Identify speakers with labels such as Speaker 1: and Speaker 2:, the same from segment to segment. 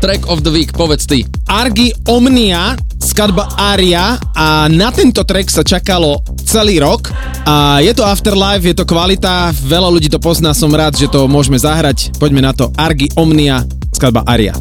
Speaker 1: track of the week, povedz ty.
Speaker 2: Argy Omnia, skladba Aria a na tento track sa čakalo celý rok a je to Afterlife, je to kvalita, veľa ľudí to pozná, som rád, že to môžeme zahrať. Poďme na to. Argy Omnia, skladba Aria.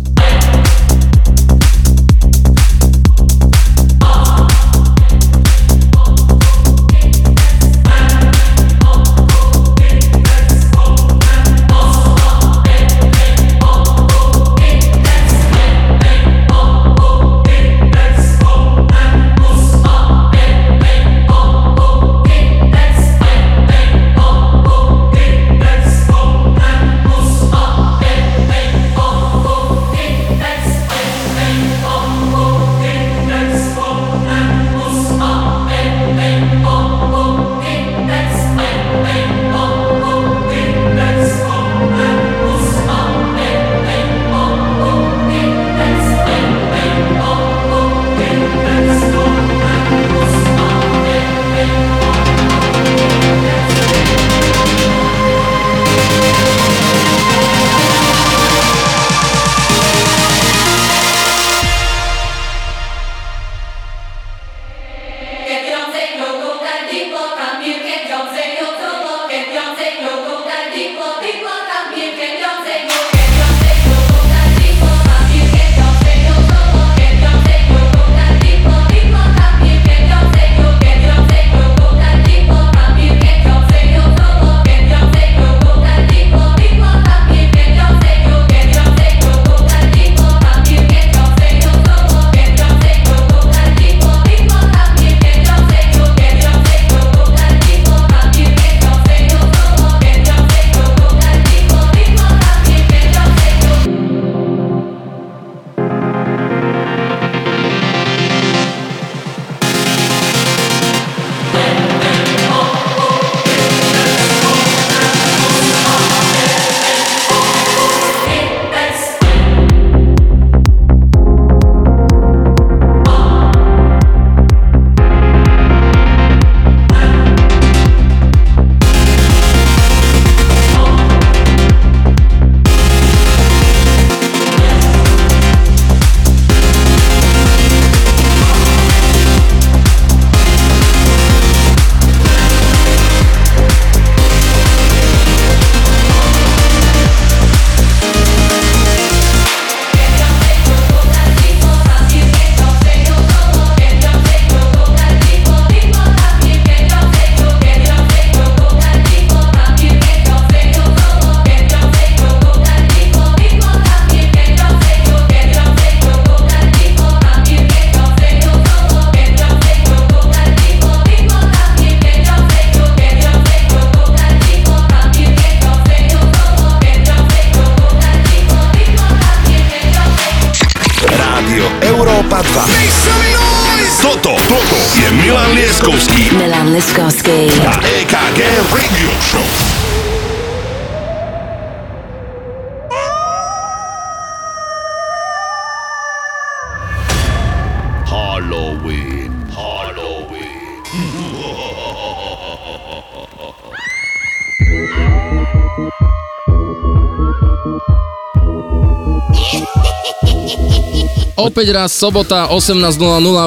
Speaker 1: Opäť raz sobota 18.00,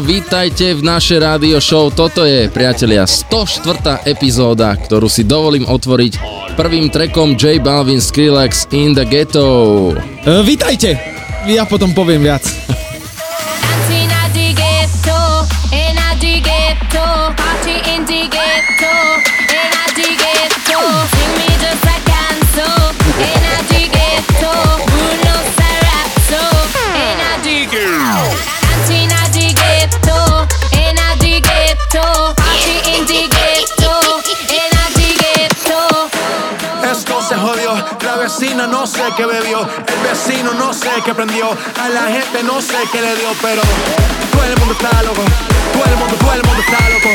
Speaker 1: vítajte v našej rádio show. Toto je, priatelia, 104. epizóda, ktorú si dovolím otvoriť prvým trekom J Balvin Skrillex in the Ghetto.
Speaker 2: Uh, vítajte, ja potom poviem viac.
Speaker 3: Sé qué bebió, el vecino no sé qué prendió, a la gente no sé qué le dio, pero todo el mundo está loco, todo el mundo, todo el mundo está loco,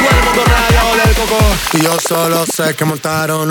Speaker 3: todo el mundo rayado del coco. Y yo solo sé que montaron.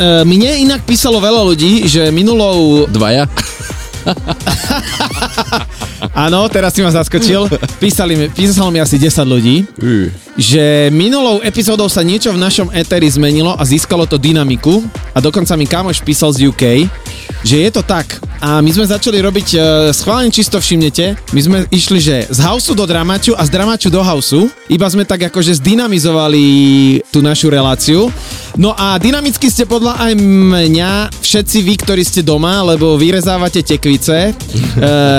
Speaker 4: Mne inak písalo veľa ľudí, že minulou...
Speaker 1: Dvaja?
Speaker 4: Áno, teraz si ma zaskočil. Písali mi, písalo mi asi 10 ľudí, že minulou epizódou sa niečo v našom eteri zmenilo a získalo to dynamiku a dokonca mi kamoš písal z UK, že je to tak. A my sme začali robiť, e, schválne čisto všimnete, my sme išli, že z houseu do dramaču a z dramaču do houseu, iba sme tak akože zdynamizovali tú našu reláciu. No a dynamicky ste podľa aj mňa, všetci vy, ktorí ste doma, lebo vyrezávate tekvice, e,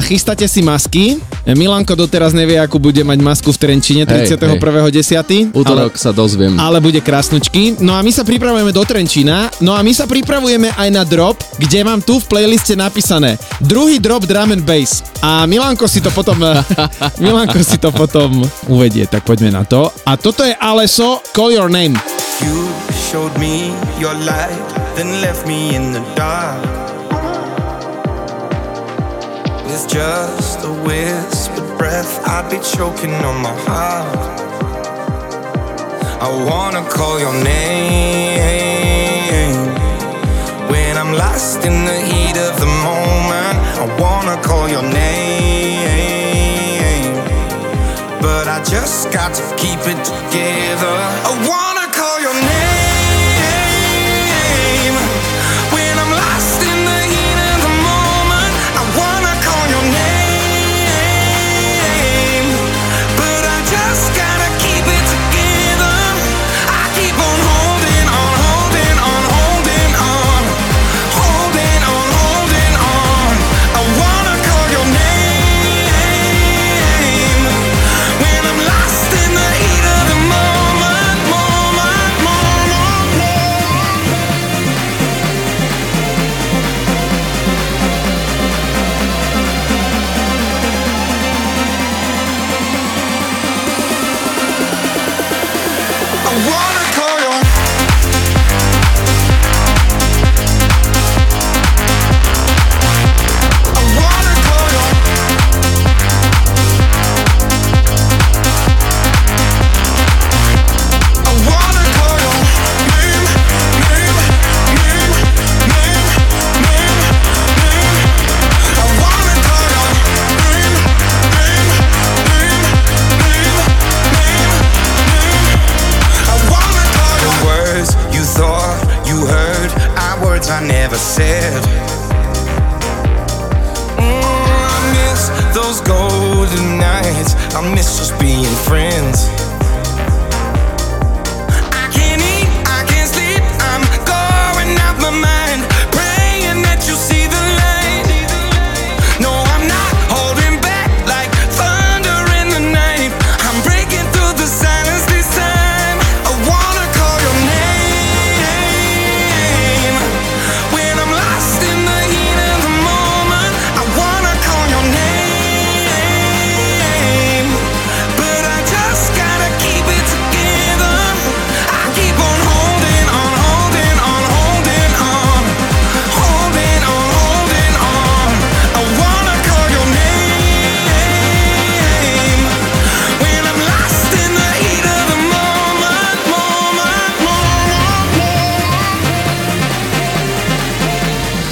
Speaker 4: chystáte si masky. Milanko doteraz nevie, akú bude mať masku v Trenčine
Speaker 1: Hej,
Speaker 4: 31.10.
Speaker 1: Útorok sa dozviem.
Speaker 4: Ale bude krásnučky. No a my sa pripravujeme do Trenčína. No a my sa pripravujeme aj na drop, kde mám tu v playliste napísané druhý drop drum and bass. A Milanko si to potom Milanko si to potom uvedie, tak poďme na to. A toto je Aleso, Call Your Name.
Speaker 5: You showed me your light, then left me in the dark. With just a whispered breath, I'd be choking on my heart. I wanna call your name when I'm lost in the heat of the moment. I wanna call your name, but I just got to keep it together. I wanna myself. Mm, I miss those golden nights. I miss just being friends.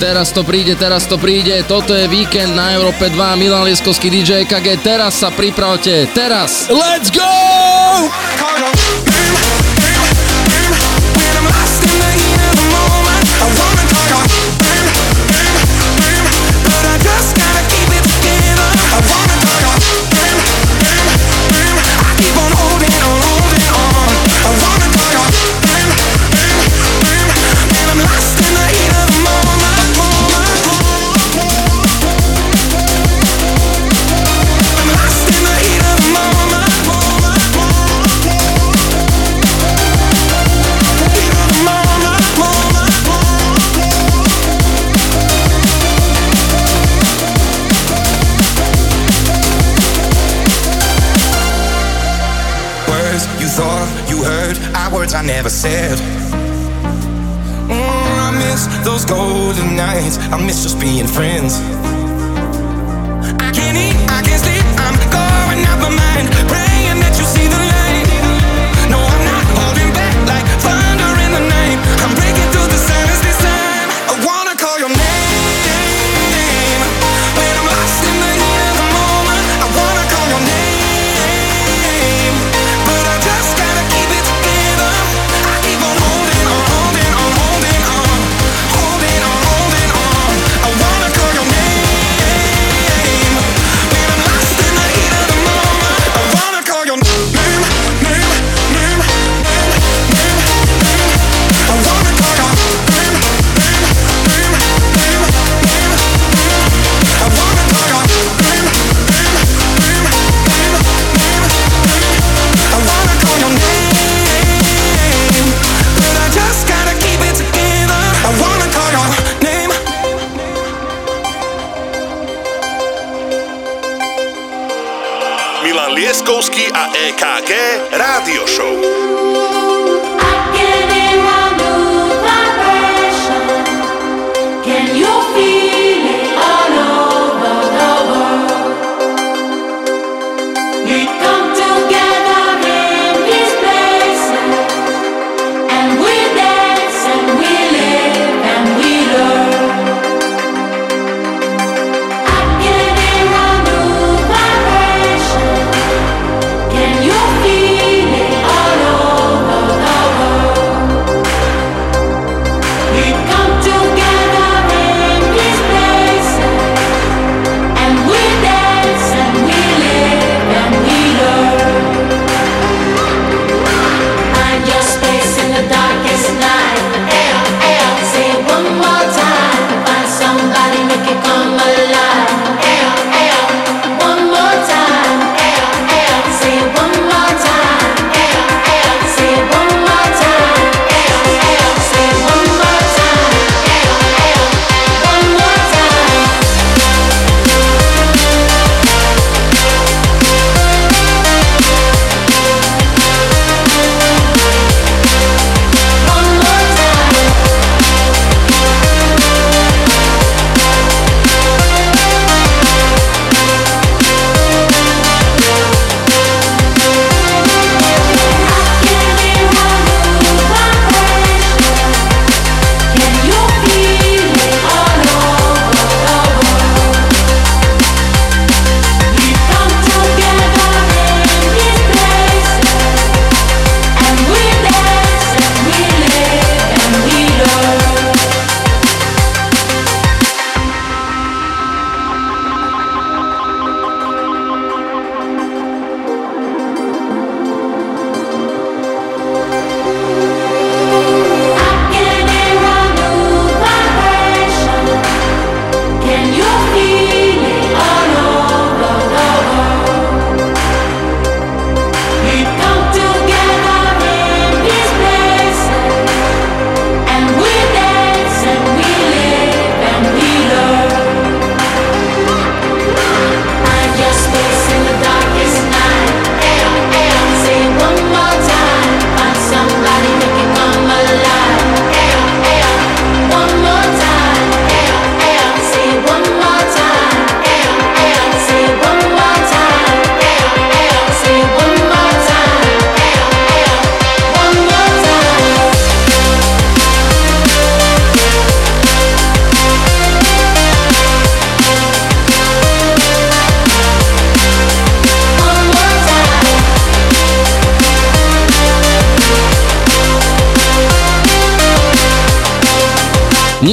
Speaker 1: teraz to príde, teraz to príde, toto je víkend na Európe 2, Milan Lieskovský DJ EKG, teraz sa pripravte, teraz!
Speaker 4: Let's go!
Speaker 5: never said. Mm, I miss those golden nights. I miss just being friends.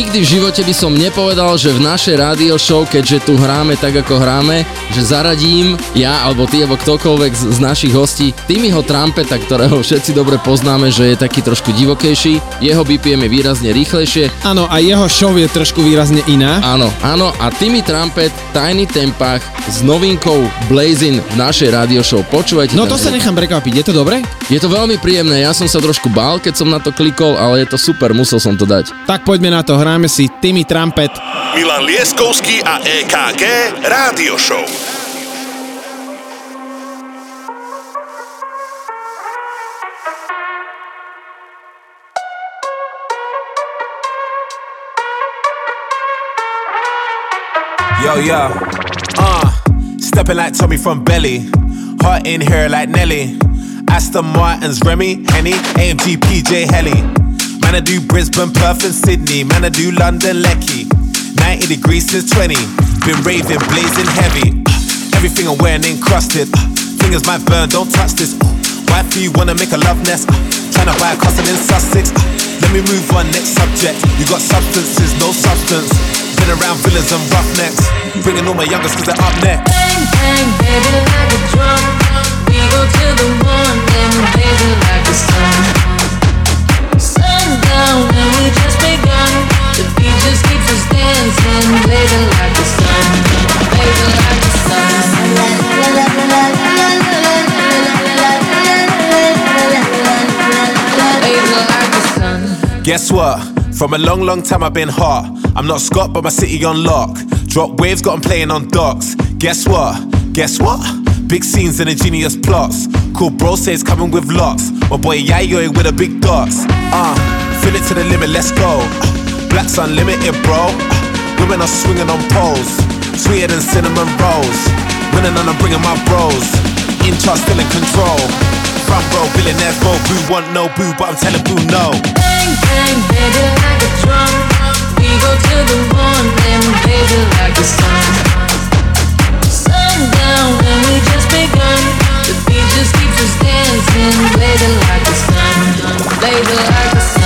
Speaker 1: Nikdy v živote by som nepovedal, že v našej radio show, keďže tu hráme tak ako hráme, že zaradím ja alebo ty alebo ktokoľvek z, z našich hostí Timmyho Trumpeta, ktorého všetci dobre poznáme, že je taký trošku divokejší, jeho BPM je výrazne rýchlejšie.
Speaker 4: Áno, a jeho show je trošku výrazne iná.
Speaker 1: Áno, áno, a Timmy Trumpet, Tiny Tempach s novinkou Blazing v našej radio show. Počúvajte
Speaker 4: No to sa nechám prekvapiť, je to dobre?
Speaker 1: Je to veľmi príjemné, ja som sa trošku bál, keď som na to klikol, ale je to super, musel som to dať.
Speaker 4: Tak poďme na to, hráme si Timmy Trumpet.
Speaker 6: Milan Lieskovský a EKG Rádio Show.
Speaker 7: Yo, yo. Uh, stepping like Tommy from Belly. Heart in here like Nelly. Aston Martin's Remy, Henny, AMG, PJ Helly. Man, I do Brisbane, Perth, and Sydney. Man, I do London, Lecky. 90 degrees since 20. Been raving, blazing heavy. Everything I'm wearing encrusted. Fingers might burn, don't touch this. Wifey, wanna make a love nest. Tryna buy a castle in Sussex. Let me move on, next subject. You got substances, no substance. Been around villas and roughnecks. Bringing all my youngest cause they're up next.
Speaker 8: Bang, bang, baby, like a drum. We go to the blaze it like the sun.
Speaker 7: Guess what? From a long, long time I've been hot. I'm not Scott, but my city on lock. Drop waves, got got 'em playing on docks. Guess what? Guess what? Big scenes and ingenious plots. Cool bro says coming with lots. My boy Yayo with a big dots. Uh, fill it to the limit, let's go. Black's unlimited, bro. Women are swinging on poles. Sweeter than cinnamon rolls. Winning and I'm bringing my bros. In charge, still in control. Front row, billionaires, bro. Boo want no boo, but I'm telling boo no.
Speaker 8: Bang, bang, baby, like a drum. We go to the blaze it like the sun. Sundown, and we just begun. The beat just keeps us dancing, it like the sun. It like the sun.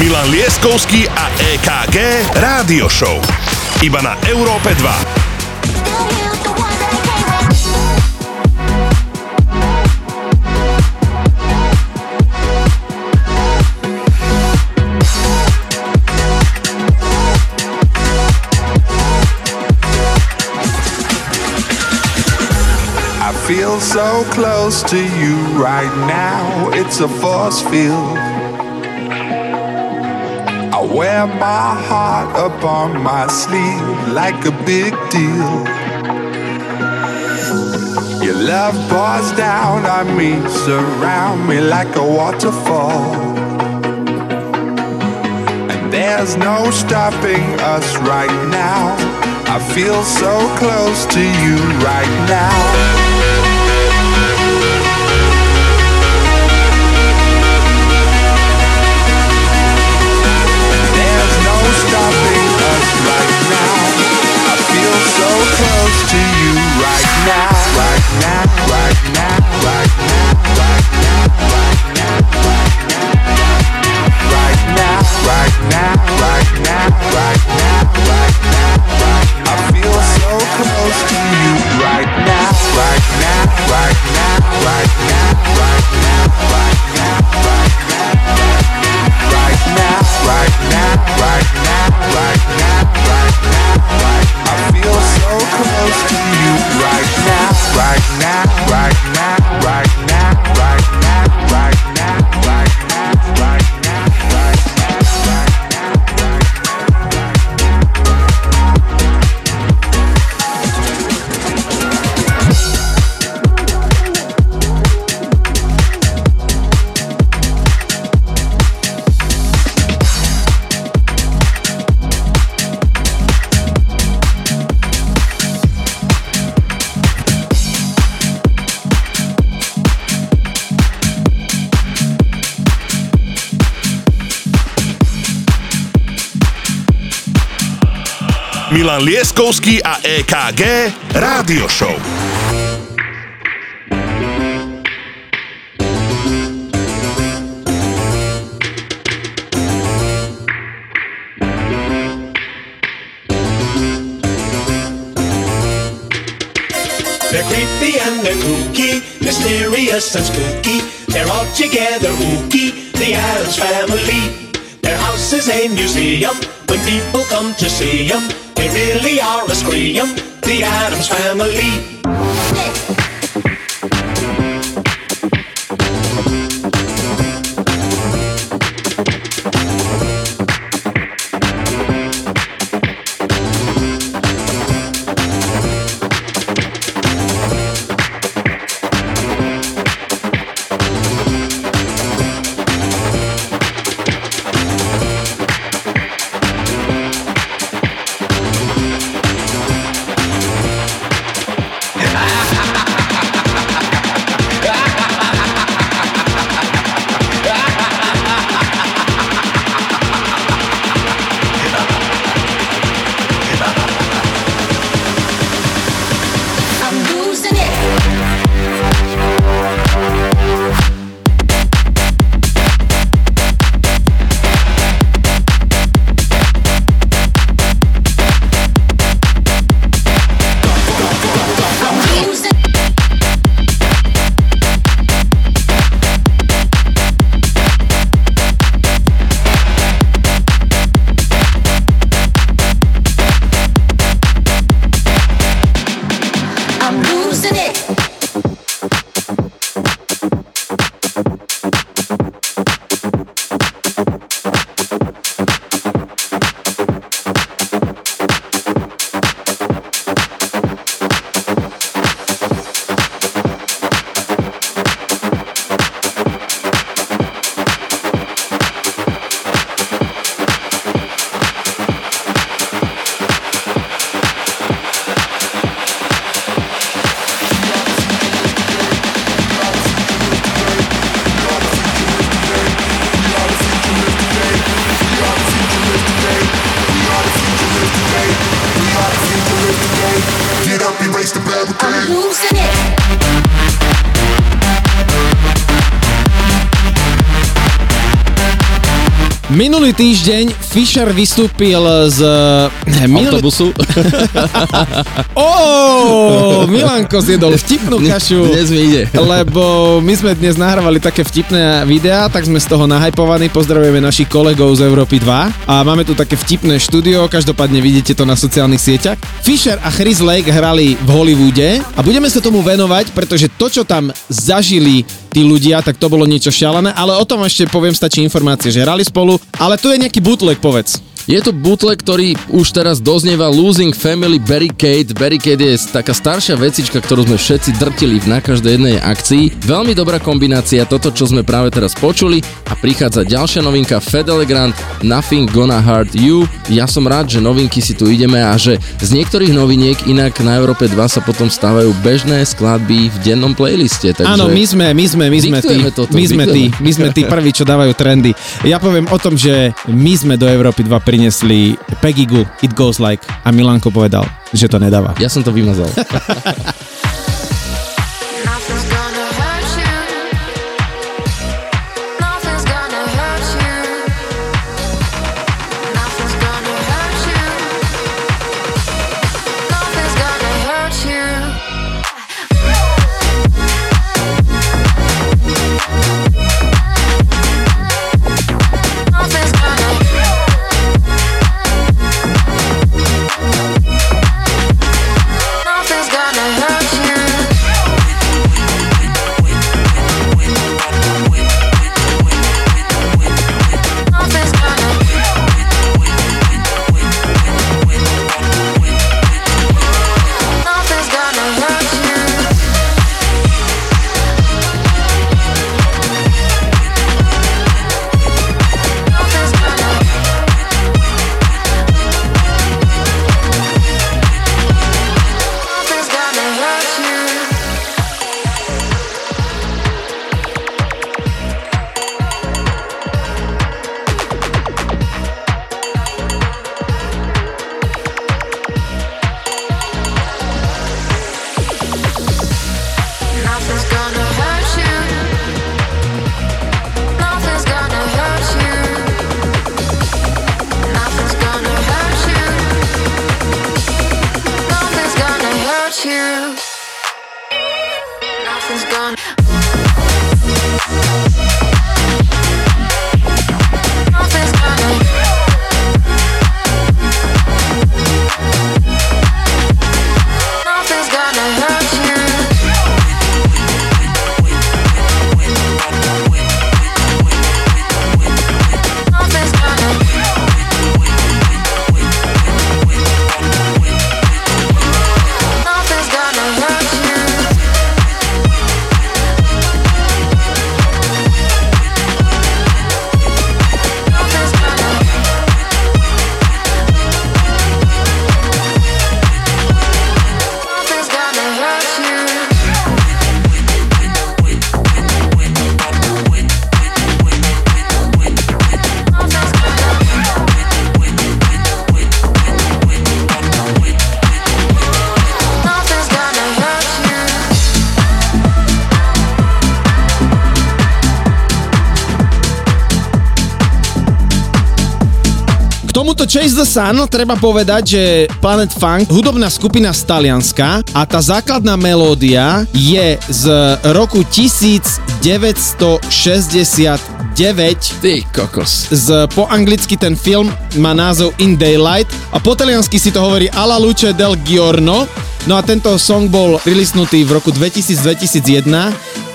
Speaker 6: Milan Lieskovský a EKG Rádio Show. Iba na Európe 2.
Speaker 9: I feel so close to you right now. It's a force field. Wear my heart upon my sleeve like a big deal. Your love pours down on me, surround me like a waterfall. And there's no stopping us right now. I feel so close to you right now. to you right now, right now, right now, right now, right now, right now, right now, right now, right now, right now, right now, right now. I feel so close to you right now, right now, right now, right now, right now, right now, right now, right now, right now, right now, right now.
Speaker 10: Milan Lieskovský a EKG Rádio Show.
Speaker 11: They're creepy and they're kooky, mysterious and spooky. They're all together ooky, the Adams family. House is a museum. When people come to see them, they really are a scream. The Adams family.
Speaker 4: Minulý týždeň Fisher vystúpil z... Minulý...
Speaker 1: Autobusu.
Speaker 4: Ó, Milanko zjedol vtipnú kašu.
Speaker 1: Dnes mi ide.
Speaker 4: Lebo my sme dnes nahrávali také vtipné videá, tak sme z toho nahypovaní. Pozdravujeme našich kolegov z Európy 2 a máme tu také vtipné štúdio, každopádne vidíte to na sociálnych sieťach. Fisher a Chris Lake hrali v Hollywoode a budeme sa tomu venovať, pretože to, čo tam zažili tí ľudia, tak to bolo niečo šialené, ale o tom ešte poviem, stačí informácie, že hrali spolu, ale tu je nejaký bootleg, povedz.
Speaker 1: Je to bootleg, ktorý už teraz doznieva Losing Family Barricade. Barricade je taká staršia vecička, ktorú sme všetci drtili na každej jednej akcii. Veľmi dobrá kombinácia, toto, čo sme práve teraz počuli. A prichádza ďalšia novinka Fedele Grant, Nothing Gonna Hurt You. Ja som rád, že novinky si tu ideme a že z niektorých noviniek inak na Európe 2 sa potom stávajú bežné skladby v dennom playliste. Takže...
Speaker 4: Áno, my sme, my sme, my sme tí,
Speaker 1: toto,
Speaker 4: my sme tí, my sme tí prví, čo dávajú trendy. Ja poviem o tom, že my sme do Európy 2 priniesli Peggy Goo, It Goes Like a Milanko povedal, že to nedáva.
Speaker 1: Ja som to vymazal.
Speaker 4: Chase the Sun treba povedať, že Planet Funk, hudobná skupina z Talianska a tá základná melódia je z roku 1969
Speaker 1: Ty kokos.
Speaker 4: z, po anglicky ten film má názov In Daylight a po taliansky si to hovorí Alla luce del giorno. No a tento song bol releasnutý v roku 2000-2001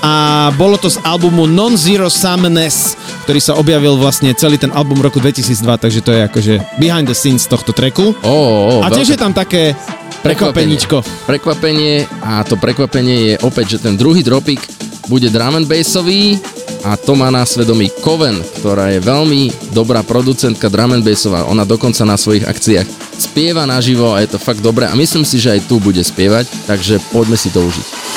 Speaker 4: a bolo to z albumu Non-Zero Sumness, ktorý sa objavil vlastne celý ten album roku 2002, takže to je akože behind the scenes tohto tracku.
Speaker 1: Ó, ó,
Speaker 4: a tiež je tam také prekvapeníčko.
Speaker 1: Prekvapenie a to prekvapenie je opäť, že ten druhý dropik bude drum and bassový a to má na svedomí Coven, ktorá je veľmi dobrá producentka drum and bassová. Ona dokonca na svojich akciách spieva naživo a je to fakt dobré a myslím si, že aj tu bude spievať, takže poďme si to užiť.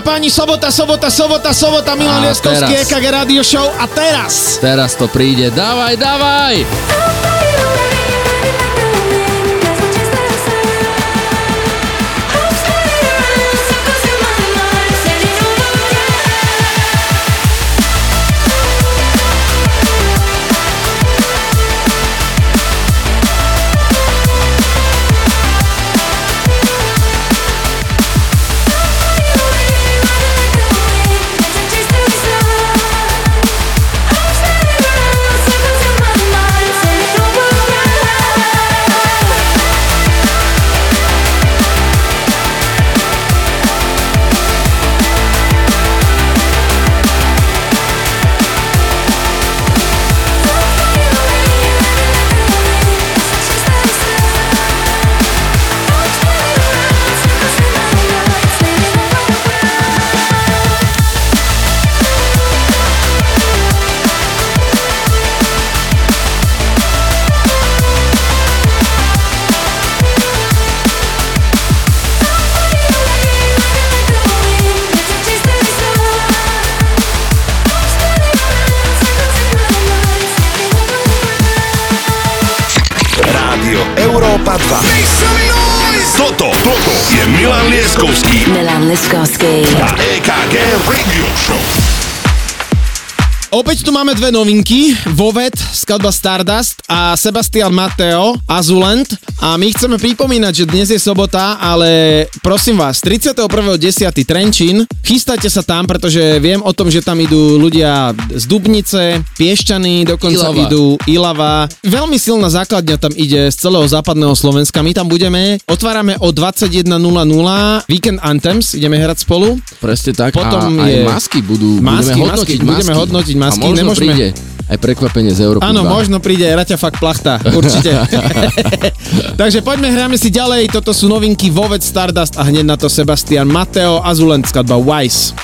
Speaker 4: A páni, sobota, sobota, sobota, sobota, Milan Lieskovský. EKG Radio Show a teraz
Speaker 1: Teraz to príde, dávaj, dávaj!
Speaker 12: Rádio
Speaker 4: dve novinky, Vovet, skladba Stardust a Sebastian Mateo, Azulent. A my chceme pripomínať, že dnes je sobota, ale prosím vás, 31.10. Trenčín, chystajte sa tam, pretože viem o tom, že tam idú ľudia z Dubnice, Piešťany, dokonca
Speaker 1: Ilava.
Speaker 4: idú Ilava. Veľmi silná základňa tam ide z celého západného Slovenska. My tam budeme, otvárame o 21.00 Weekend Anthems, ideme hrať spolu.
Speaker 1: Presne tak.
Speaker 4: Potom
Speaker 1: a aj
Speaker 4: je-
Speaker 1: masky budú,
Speaker 4: Masky,
Speaker 1: budeme
Speaker 4: masky,
Speaker 1: hodnotiť
Speaker 4: budeme hodnotiť masky,
Speaker 1: príde aj prekvapenie z Európy.
Speaker 12: Áno,
Speaker 1: 2.
Speaker 12: možno príde Raťafak Plachta, určite. Takže poďme, hráme si ďalej. Toto sú novinky Vovec Stardust a hneď na to Sebastian Mateo a Zulenská dba Wise.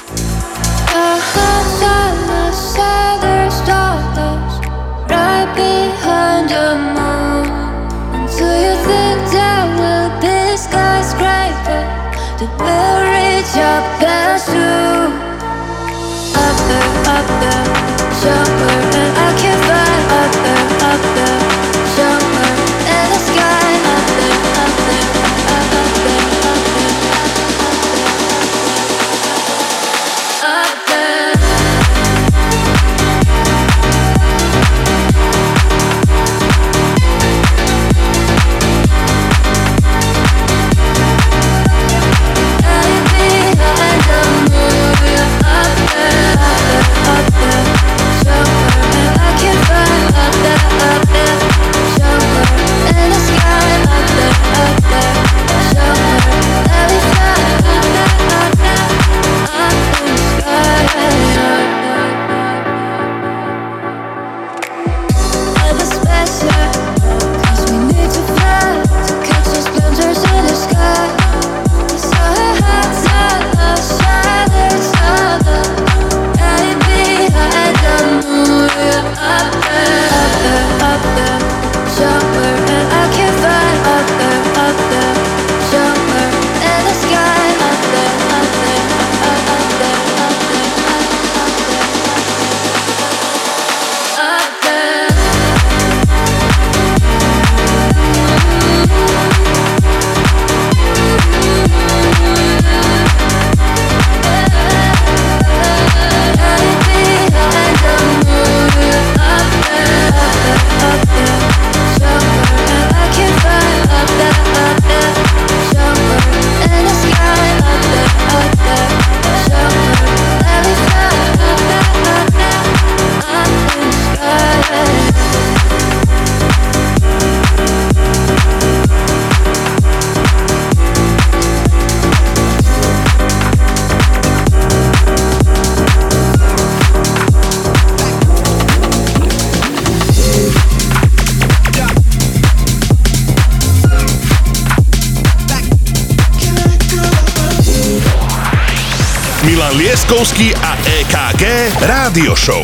Speaker 13: Show.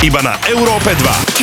Speaker 13: Iba na Európe 2.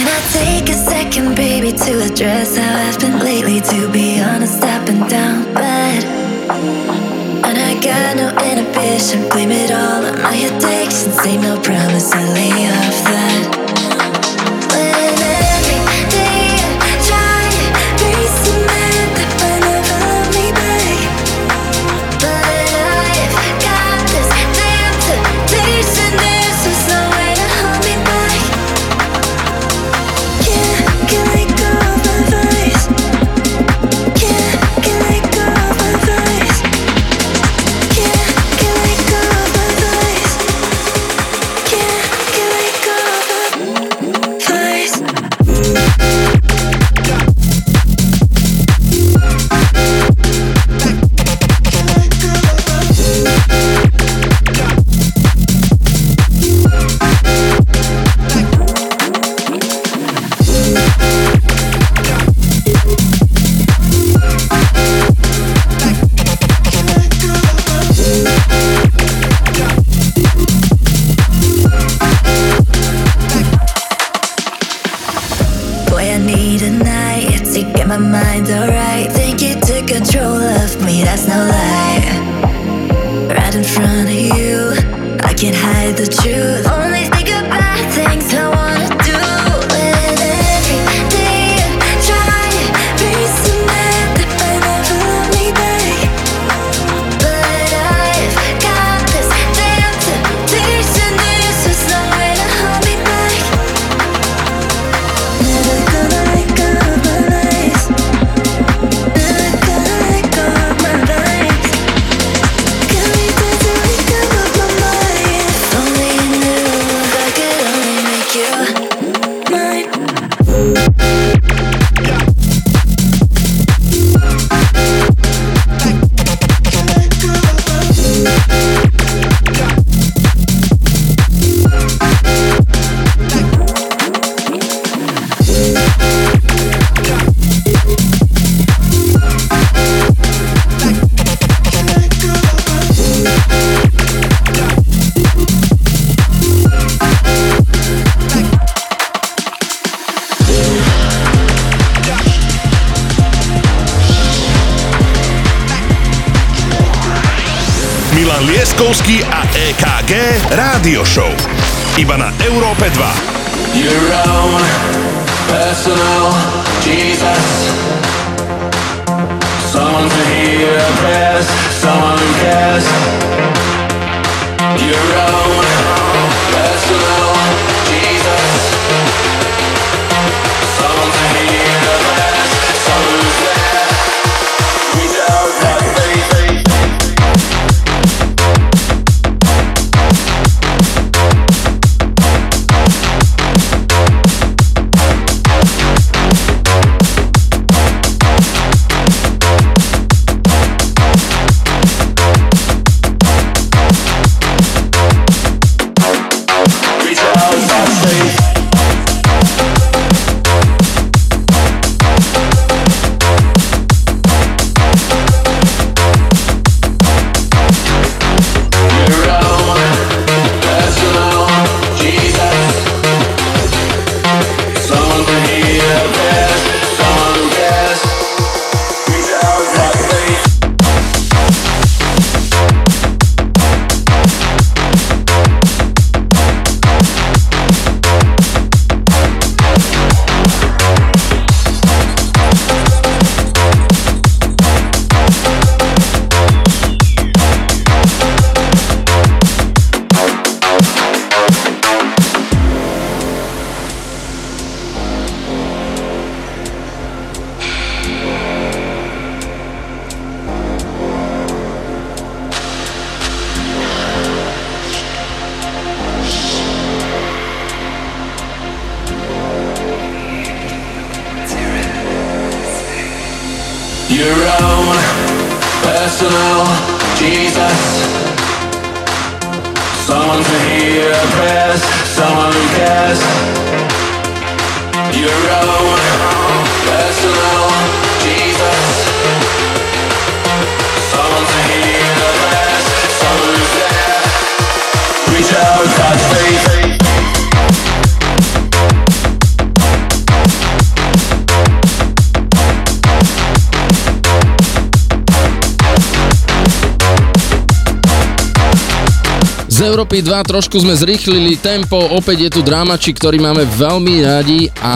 Speaker 1: Európy 2 trošku sme zrýchlili tempo, opäť je tu drámači, ktorý máme veľmi radi a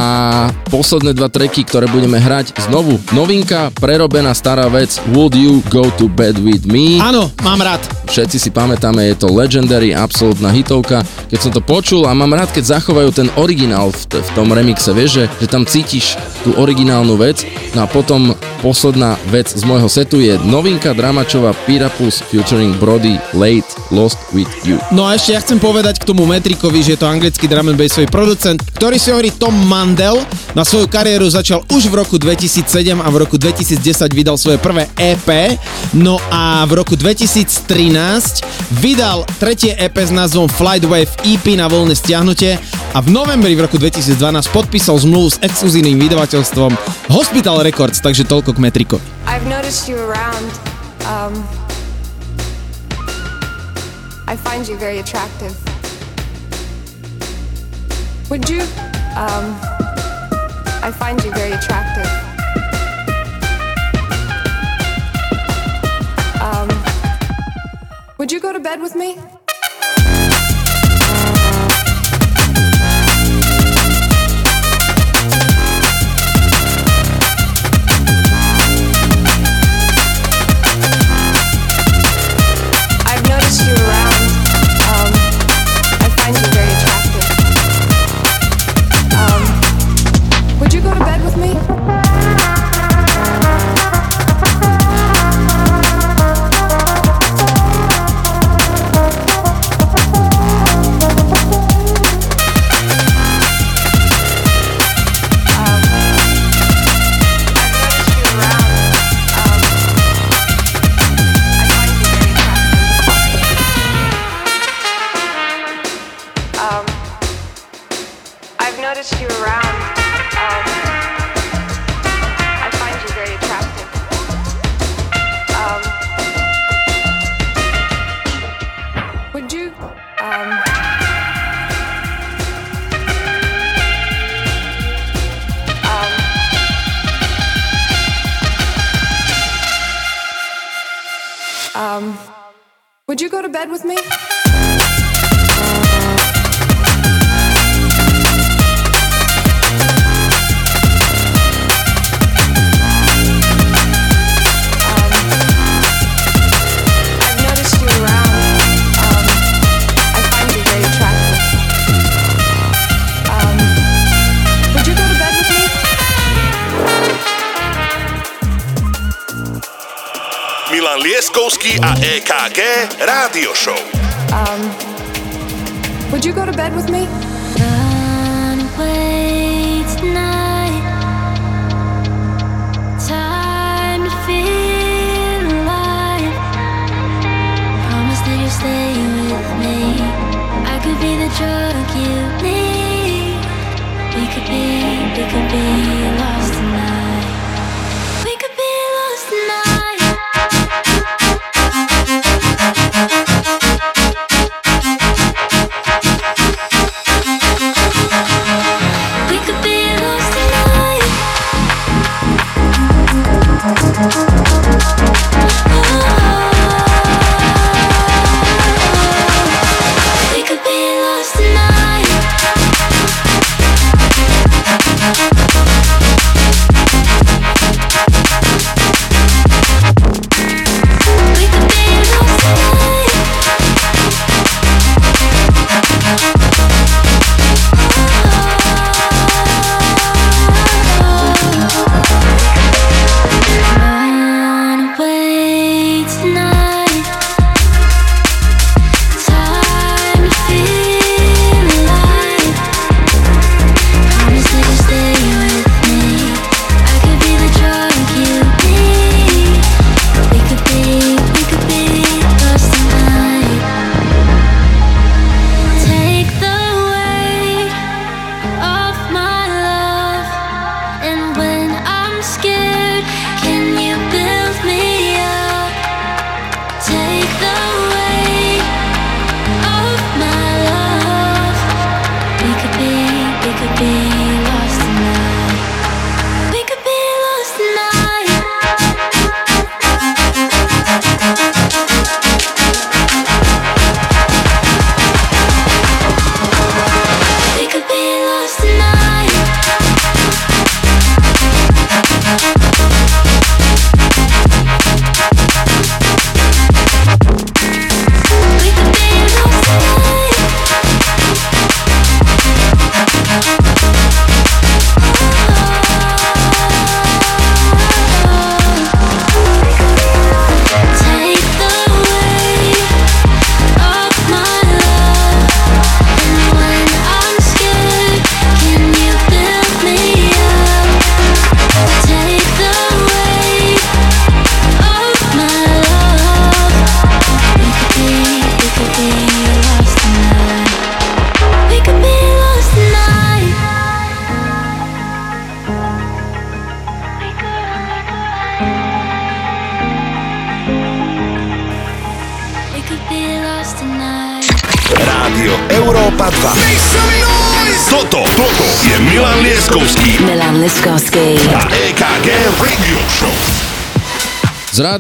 Speaker 1: posledné dva treky, ktoré budeme hrať znovu. Novinka, prerobená stará vec Would You Go To Bed With Me?
Speaker 4: Áno, mám rád.
Speaker 1: Všetci si pamätáme, je to legendary, absolútna hitovka. Keď som to počul a mám rád, keď zachovajú ten originál v, t- v tom remixe, vieš, že, že tam cítiš tú originálnu vec. No a potom posledná vec z môjho setu je novinka dramačová Pirapus featuring Brody Late Lost With You.
Speaker 4: No a ešte ja chcem povedať k tomu Metrikovi, že je to anglický drum and bassový producent, ktorý si hovorí Tom Mandel. Na svoju kariéru začal už v roku 2007 a v roku 2010 vydal svoje prvé EP. No a v roku 2013 vydal tretie EP s názvom Flight Wave EP na voľné stiahnutie a v novembri v roku 2012 podpísal zmluvu s exkluzívnym vydavateľstvom Hospital Records, takže toľko k Metrikovi.
Speaker 14: I've noticed you around. Um, I find you very attractive. Would you? Um, I find you very attractive. Um, would you go to bed with me?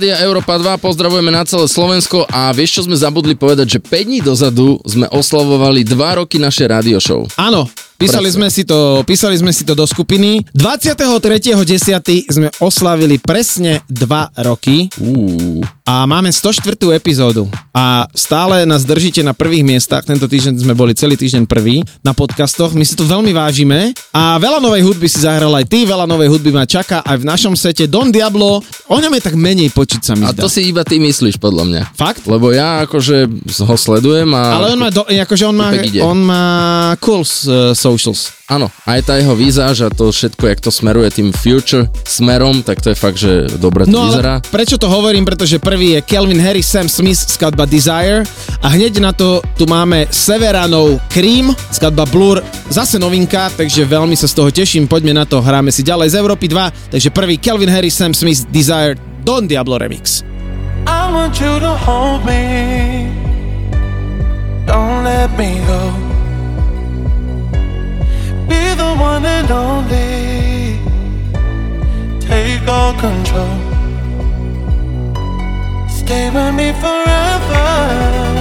Speaker 1: Rádia Európa 2 pozdravujeme na celé Slovensko a vieš, čo sme zabudli povedať, že 5 dní dozadu sme oslavovali 2 roky naše radio show.
Speaker 4: Áno, písali sme, si to, písali sme si to do skupiny. 23.10. sme oslavili presne 2 roky a máme 104. epizódu. A stále nás držíte na prvých miestach. Tento týždeň sme boli celý týždeň prvý na podcastoch. My si to veľmi vážime. A veľa novej hudby si zahral aj ty, veľa novej hudby ma čaká aj v našom sete. Don Diablo, o ňom je tak menej počuť sa mi
Speaker 1: A
Speaker 4: zdá.
Speaker 1: to si iba ty myslíš, podľa mňa.
Speaker 4: Fakt?
Speaker 1: Lebo ja akože ho sledujem a...
Speaker 4: Ale on má, do, akože on má, on má cool uh, socials.
Speaker 1: Áno, aj tá jeho výzáž a to všetko, jak to smeruje tým future smerom, tak to je fakt, že dobre to
Speaker 4: No
Speaker 1: vyzerá.
Speaker 4: ale prečo to hovorím? Pretože prvý je Kelvin Harris, Sam Smith, skladba Desire a hneď na to tu máme Severanov Cream, skladba Blur, zase novinka, takže veľmi sa z toho teším, poďme na to, hráme si ďalej z Európy 2, takže prvý Kelvin Harris, Sam Smith, Desire, Don Diablo Remix.
Speaker 5: I want you to hold me. Don't let me go. Be the one and only. Take all control.
Speaker 15: Stay with me forever.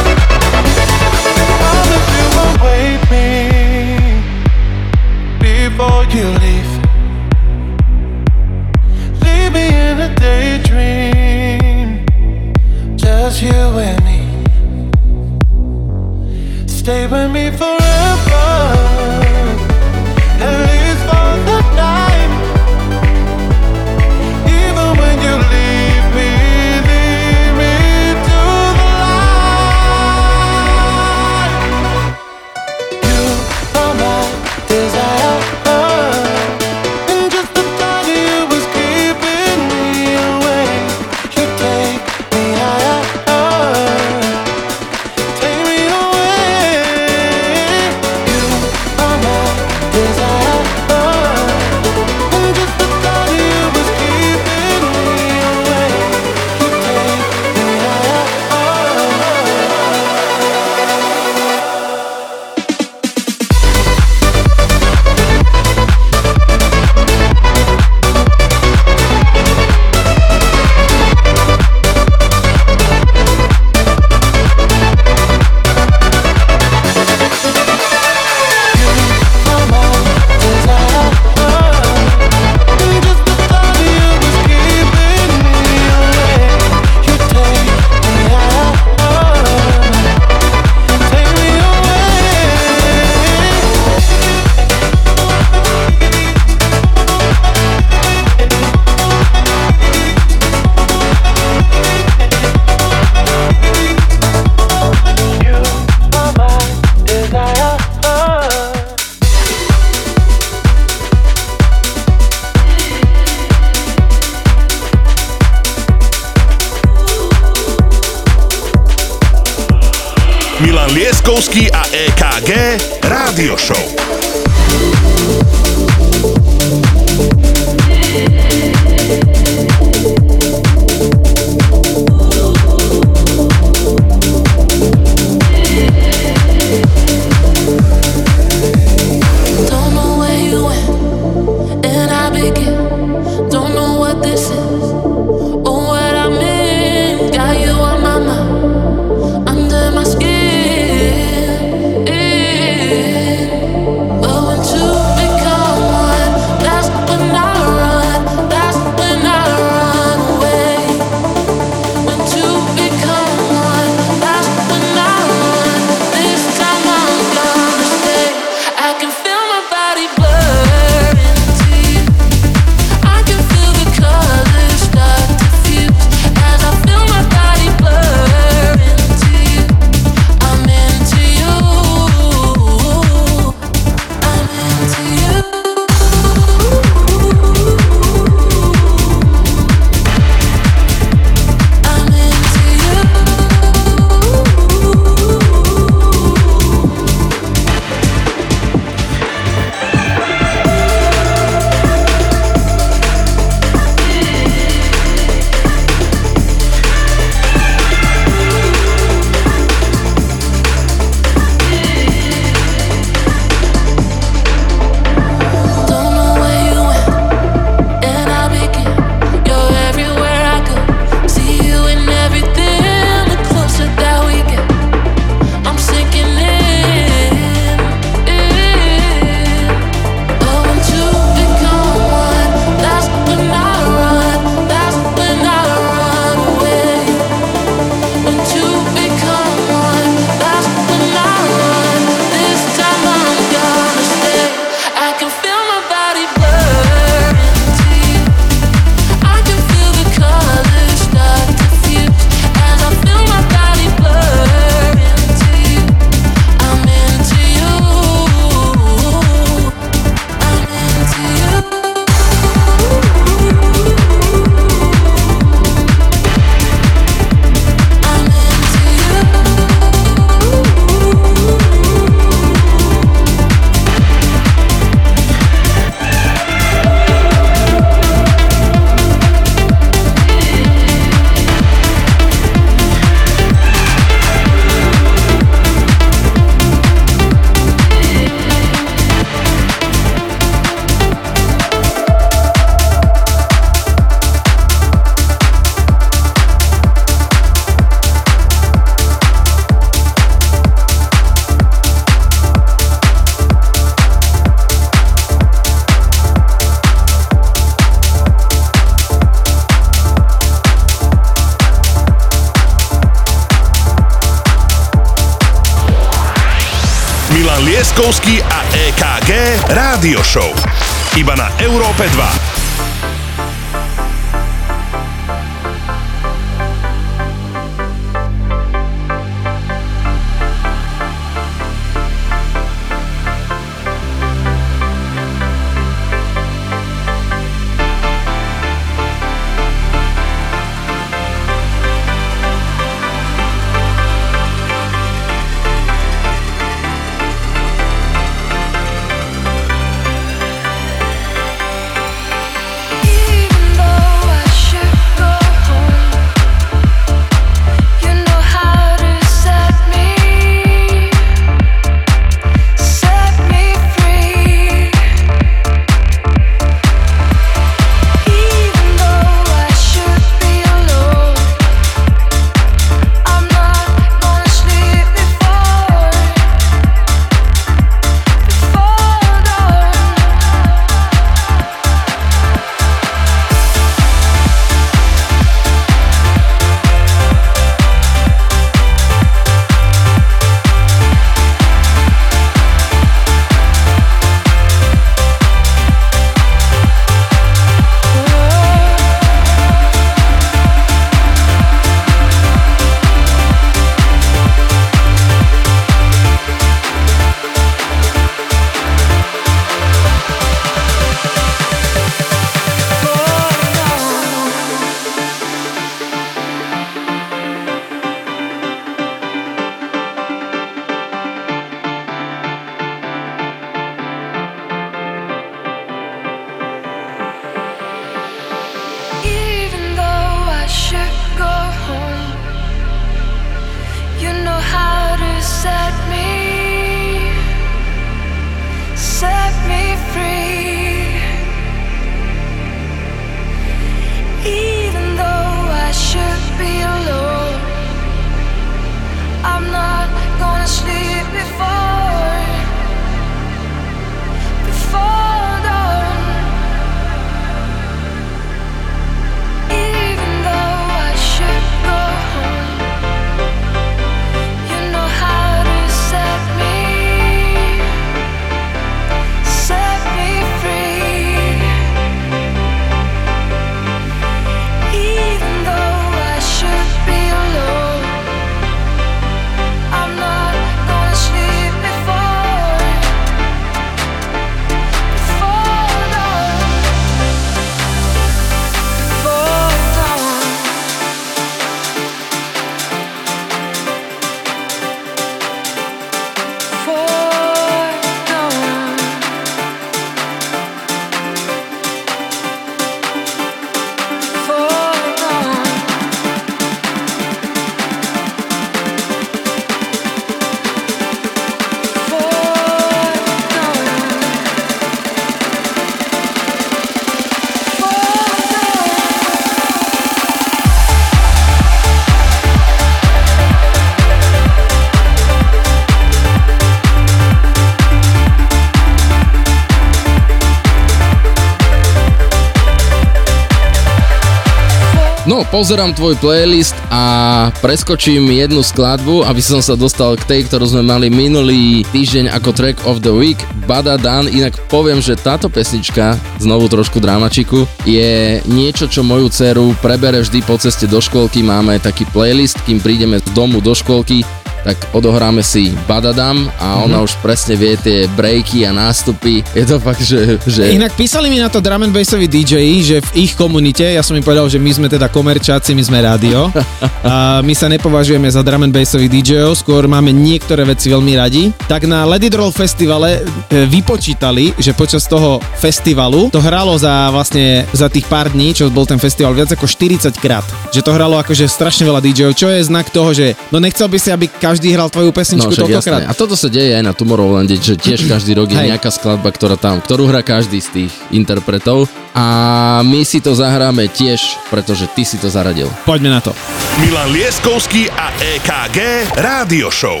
Speaker 1: Pozerám tvoj playlist a preskočím jednu skladbu, aby som sa dostal k tej, ktorú sme mali minulý týždeň ako track of the week, Bada Dan. Inak poviem, že táto pesnička, znovu trošku dramačiku, je niečo, čo moju dceru prebere vždy po ceste do škôlky. Máme taký playlist, kým prídeme z domu do škôlky, tak odohráme si Badadam a ona už presne vie tie breaky a nástupy. Je to fakt, že... že...
Speaker 4: Inak písali mi na to drum and bassoví DJ, že v ich komunite, ja som im povedal, že my sme teda komerčáci, my sme rádio. a my sa nepovažujeme za drum and bassových DJov, skôr máme niektoré veci veľmi radi. Tak na Let It Roll festivale e, vypočítali, že počas toho festivalu to hralo za vlastne za tých pár dní, čo bol ten festival, viac ako 40 krát. Že to hralo akože strašne veľa DJov, čo je znak toho, že no nechcel by si, aby každý hral tvoju pesničku
Speaker 1: však
Speaker 4: toľkokrát.
Speaker 1: A toto sa deje aj na Tomorrowlande, že tiež každý rok je
Speaker 4: Hej.
Speaker 1: nejaká skladba, ktorá tam, ktorú hrá každý z tých interpretov. A my si to zahráme tiež, pretože ty si to zaradil.
Speaker 4: Poďme na to.
Speaker 10: Milan Lieskovský a EKG Rádio Show.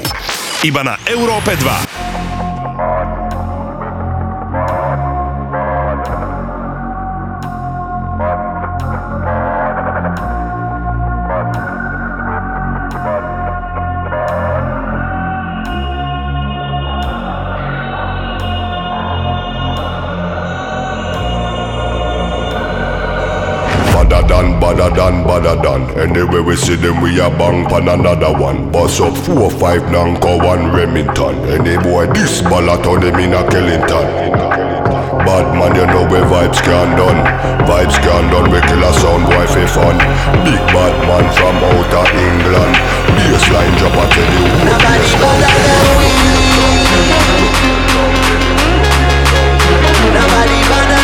Speaker 10: Iba na Európe 2.
Speaker 16: Anyway we see them, we a bang pan another one. Bust up four, five, Nanko, one Remington. Any boy this ballot on him in a Killington. Bad man, you know where vibes can done. Vibes can done, we kill a sound boy for fun. Big bad man from outer England. Baseline drop, I tell you baseline.
Speaker 5: Nobody better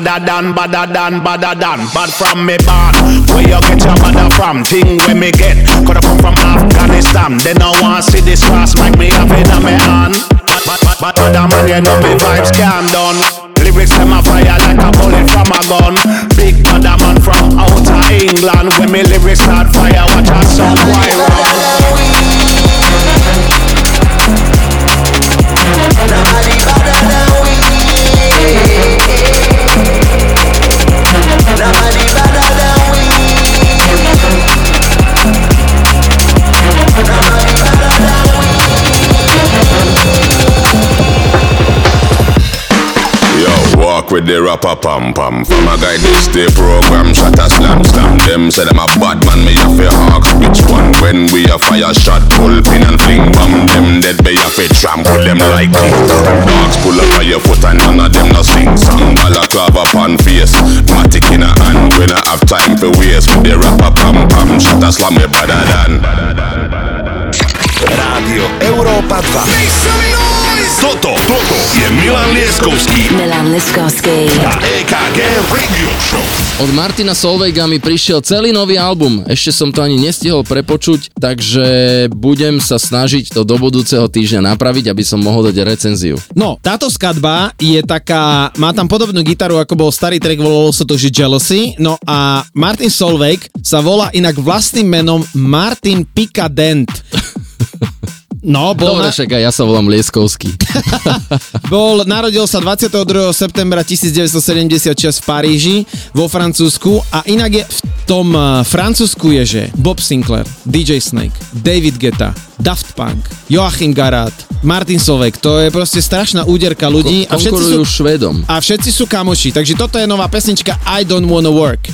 Speaker 17: Badder than, badder than, badder than Bad from me born Where you get your badder from? Thing where me get Coulda come from Afghanistan They no want see this cross Make me have it on me hand Bad, bad, bad, bad, badder man You know me vibes can done Lyrics them a fire like a bullet from a gun Big badder man from outer England When me lyrics start fire Watch out some why
Speaker 16: with the rapper pam pam. From a guy this day program, shot a slam slam. Them say them a bad man, me have to hawk. Which one? When we a fire shot, pull pin and fling bomb. Them dead, me have to trample them like king. Dogs pull up on your foot and none of them no sing song. Balaclava pan face, matic in a hand. When I have time for waste with the rapper pam pam. Shot a slam me better than.
Speaker 10: Rádio Európa 2. Toto, toto je Milan Lieskovský
Speaker 8: Milan Liskovský.
Speaker 10: a EKG Radio Show.
Speaker 1: Od Martina Solvejga mi prišiel celý nový album. Ešte som to ani nestihol prepočuť, takže budem sa snažiť to do budúceho týždňa napraviť, aby som mohol dať recenziu.
Speaker 4: No, táto skladba je taká, má tam podobnú gitaru, ako bol starý track, volalo sa to, že Jealousy. No a Martin Solveig sa volá inak vlastným menom Martin Picadent. No, bol,
Speaker 1: Dobre,
Speaker 4: na,
Speaker 1: však aj ja sa volám Lieskovský.
Speaker 4: bol, narodil sa 22. septembra 1976 v Paríži vo Francúzsku a inak je v tom uh, Francúzsku je, že Bob Sinclair, DJ Snake, David Guetta, Daft Punk, Joachim Garat, Martin Solveig, to je proste strašná úderka ľudí a všetci sú,
Speaker 1: Švedom.
Speaker 4: a všetci sú kamoši, takže toto je nová pesnička I Don't Wanna Work.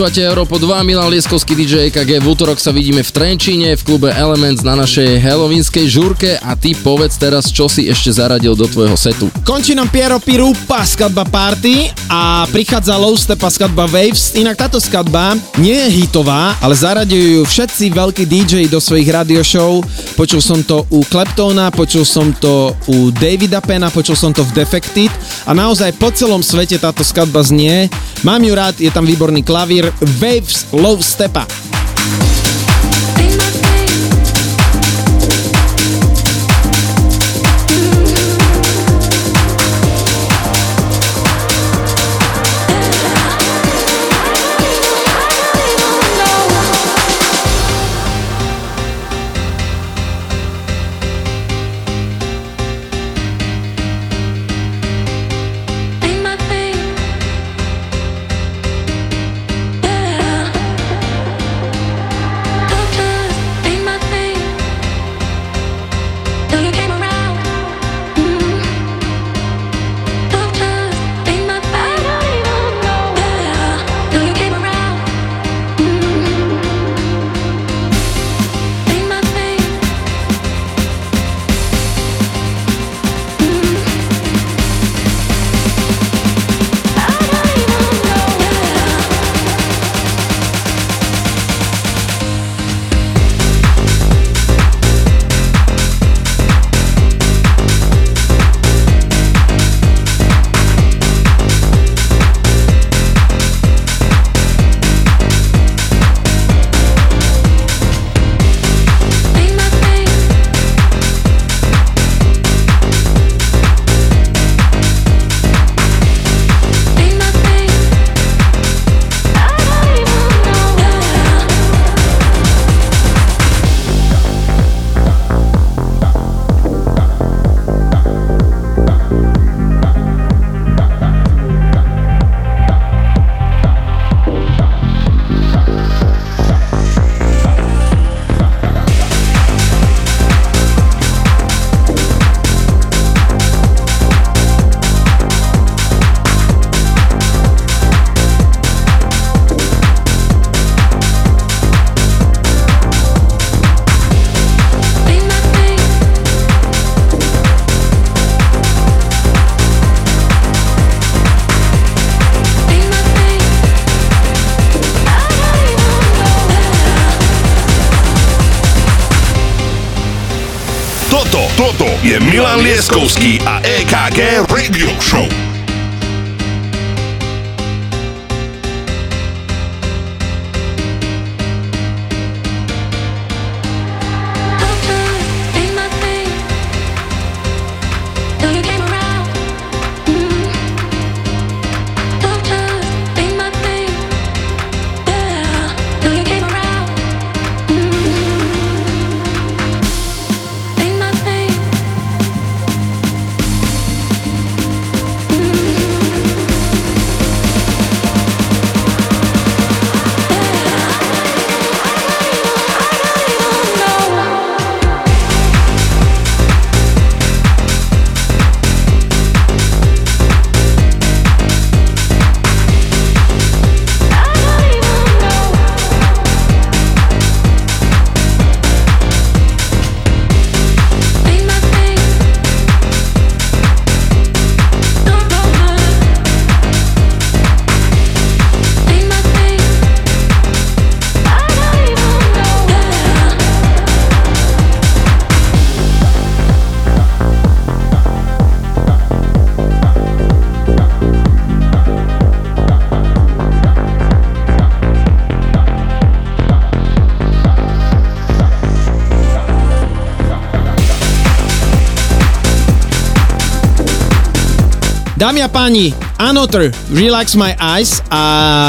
Speaker 1: Počúvate Európo 2, Milan Lieskovský DJ EKG. V útorok sa vidíme v Trenčíne, v klube Elements na našej halloweenskej žúrke a ty povedz teraz, čo si ešte zaradil do tvojho setu.
Speaker 4: Končí nám Piero Pirupa skladba Party a prichádza Low Stepa skladba Waves. Inak táto skladba nie je hitová, ale zaradujú všetci veľkí DJ do svojich radio show. Počul som to u Kleptona, počul som to u Davida Pena, počul som to v Defected a naozaj po celom svete táto skladba znie. Mám ju rád, je tam výborný klavír Waves Low Stepa.
Speaker 10: A
Speaker 4: Dámy a páni, Another, Relax My Eyes a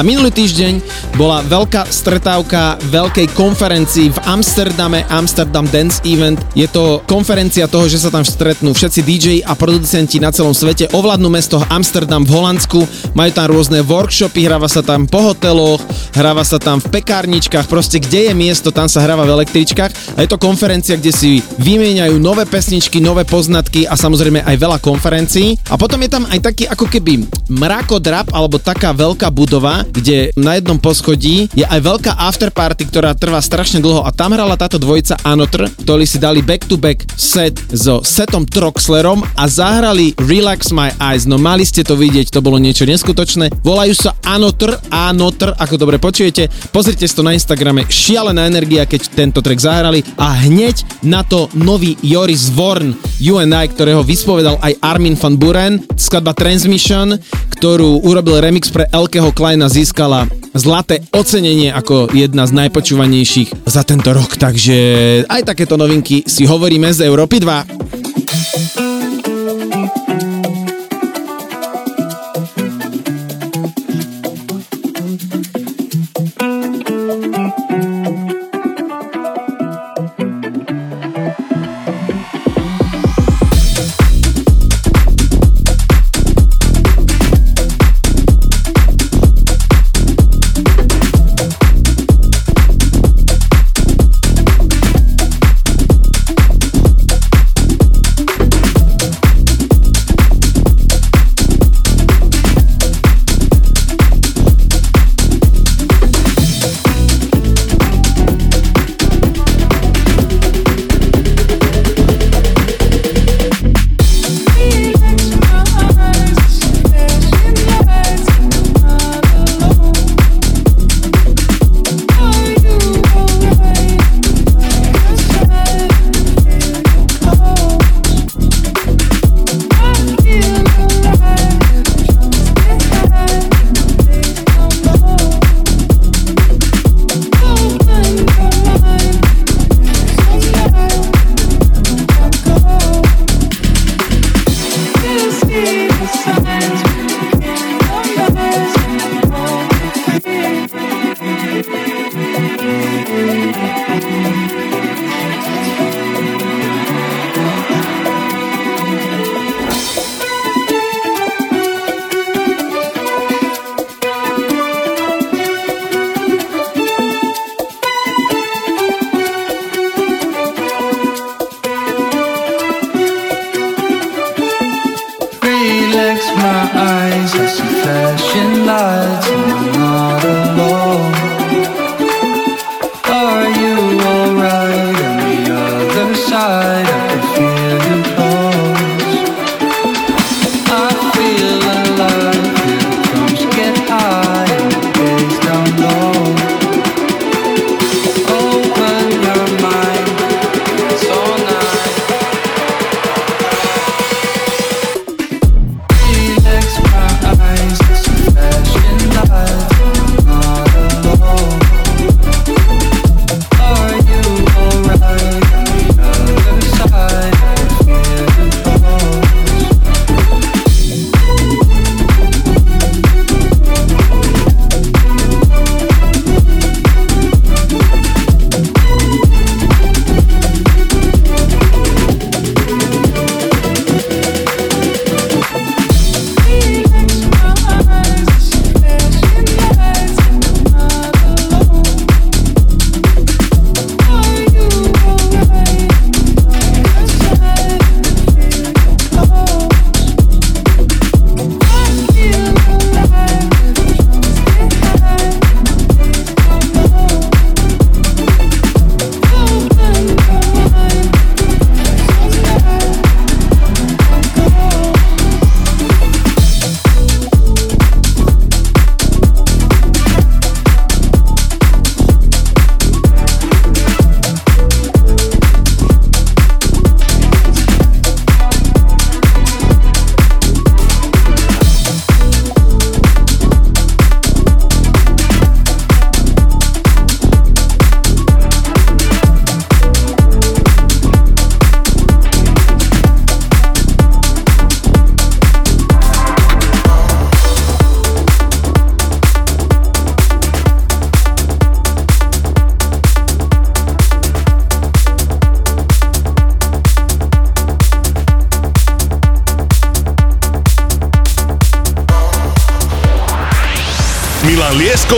Speaker 4: minulý týždeň bola veľká stretávka veľkej konferencii v Amsterdame, Amsterdam Dance Event. Je to konferencia toho, že sa tam stretnú všetci DJ a producenti na celom svete, ovládnu mesto Amsterdam v Holandsku, majú tam rôzne workshopy, hráva sa tam po hoteloch, hráva sa tam v pekárničkách, proste kde je miesto, tam sa hráva v električkách a je to konferencia, kde si vymieňajú nové pesničky, nové poznatky a samozrejme aj veľa konferencií. A potom je tam aj taký ako keby mrakodrap alebo taká veľká budova, kde na jednom poschodí je aj veľká afterparty, ktorá trvá strašne dlho a tam hrala táto dvojica Anotr, ktorí si dali back-to-back set so Setom Troxlerom a zahrali Relax My Eyes. No mali ste to vidieť, to bolo niečo neskutočné. Volajú sa Anotr, Anotr, ako dobre počujete. Pozrite si to na Instagrame, šialená energia, keď tento track zahrali a hneď na to nový Joris Vorn, UNI, ktorého vyspovedal aj Armin van Buren, skladba Transmission, ktorú urobil remix pre Elkeho Kleina, získala zlaté ocenenie ako jedna z najpočúvanejších za tento rok, takže aj takéto novinky si hovoríme z Európy 2.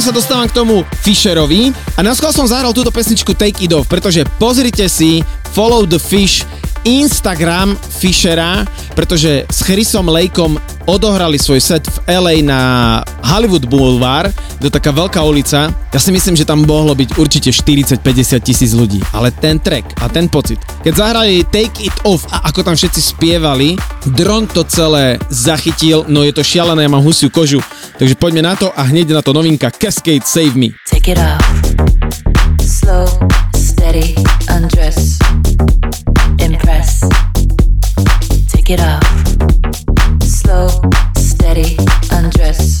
Speaker 4: konečne sa dostávam k tomu Fisherovi a na schvál som zahral túto pesničku Take It Off, pretože pozrite si Follow the Fish Instagram Fishera, pretože s Chrisom Lakeom odohrali svoj set v LA na Hollywood Boulevard, to je taká veľká ulica. Ja si myslím, že tam mohlo byť určite 40-50 tisíc ľudí. Ale ten track a ten pocit, keď zahrali Take It Off a ako tam všetci spievali, dron to celé zachytil, no je to šialené, ja mám husiu kožu. Takže poďme na to a hneď na to novinka Cascade Save Me.
Speaker 18: Take it off. Slow, steady, undress. Impress. Take it off. Slow, steady, undress.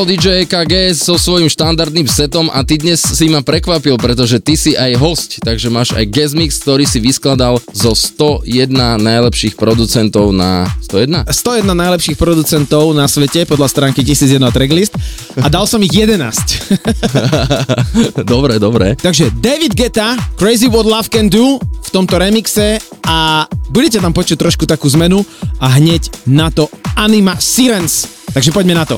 Speaker 1: bol DJ EKG so svojím štandardným setom a ty dnes si ma prekvapil, pretože ty si aj host, takže máš aj guest mix, ktorý si vyskladal zo 101 najlepších producentov na 101?
Speaker 4: 101 najlepších producentov na svete podľa stránky 1001 Tracklist a dal som ich 11.
Speaker 1: dobre, dobre.
Speaker 4: Takže David Geta, Crazy What Love Can Do v tomto remixe a budete tam počuť trošku takú zmenu a hneď na to Anima Sirens. Takže poďme na to.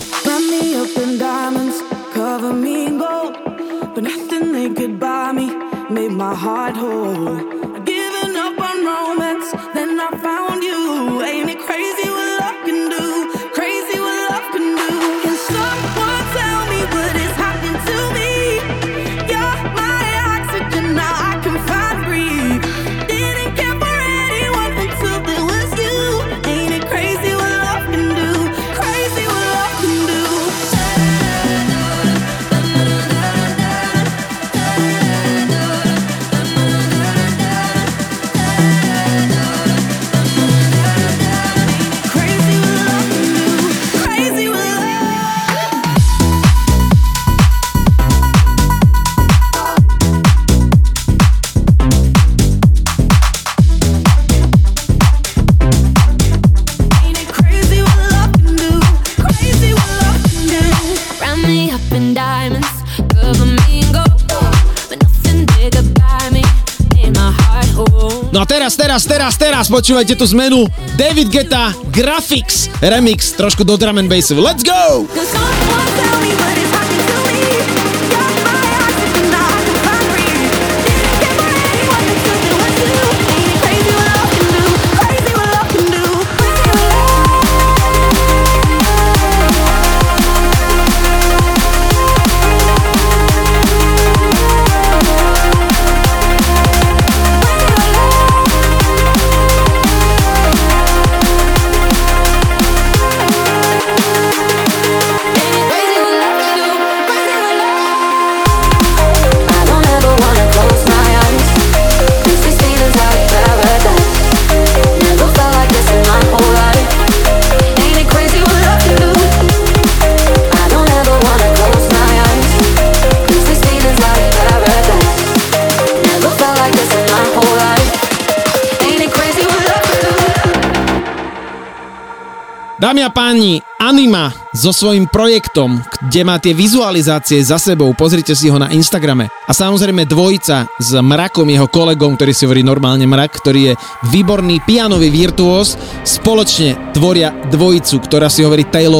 Speaker 4: Teraz, počúvajte tú zmenu. David Geta, Graphics, remix, trošku do drum and bassu. Let's go! Dámy a so svojím projektom, kde má tie vizualizácie za sebou, pozrite si ho na Instagrame. A samozrejme dvojica s Mrakom, jeho kolegom, ktorý si hovorí normálne Mrak, ktorý je výborný pianový virtuós, spoločne tvoria dvojicu, ktorá si hovorí Tale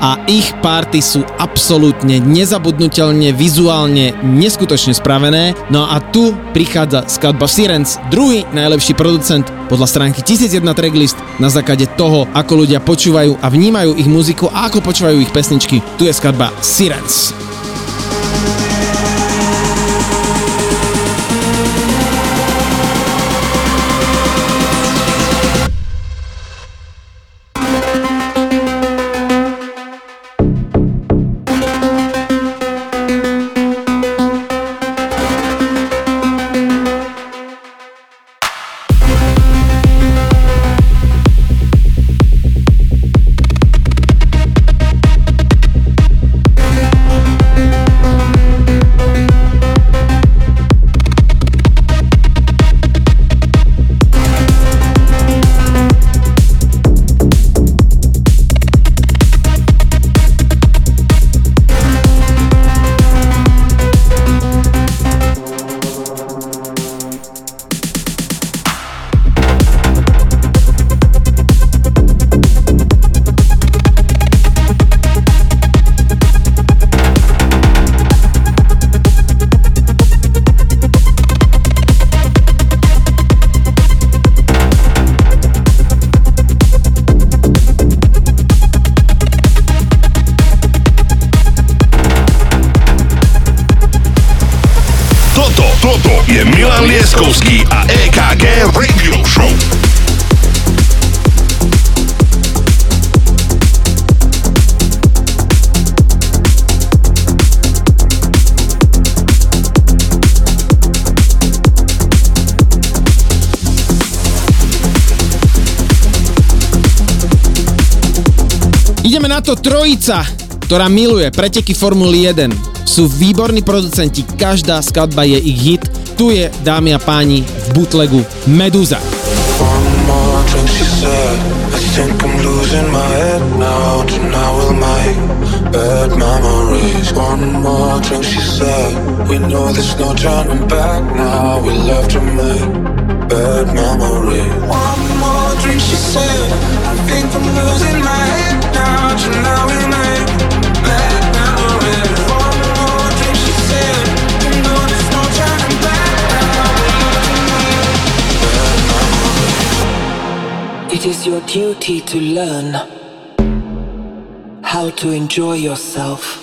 Speaker 4: a ich party sú absolútne nezabudnutelne, vizuálne neskutočne spravené. No a tu prichádza skladba Sirens, druhý najlepší producent podľa stránky 1001 tracklist na základe toho, ako ľudia počúvajú a vnímajú ich muziku a ako počúvajú ich pesničky. Tu je skladba Sirens. Trojica, ktorá miluje preteky Formuly 1. Sú výborní producenti, každá skladba je ich hit. Tu je, dámy a páni, v bootlegu Meduza.
Speaker 5: bad memories. One more drink, she said. We know there's no turning back now. We love to make bad memories. One more drink, she said. I think I'm losing my head
Speaker 18: It is your duty to learn how to enjoy yourself.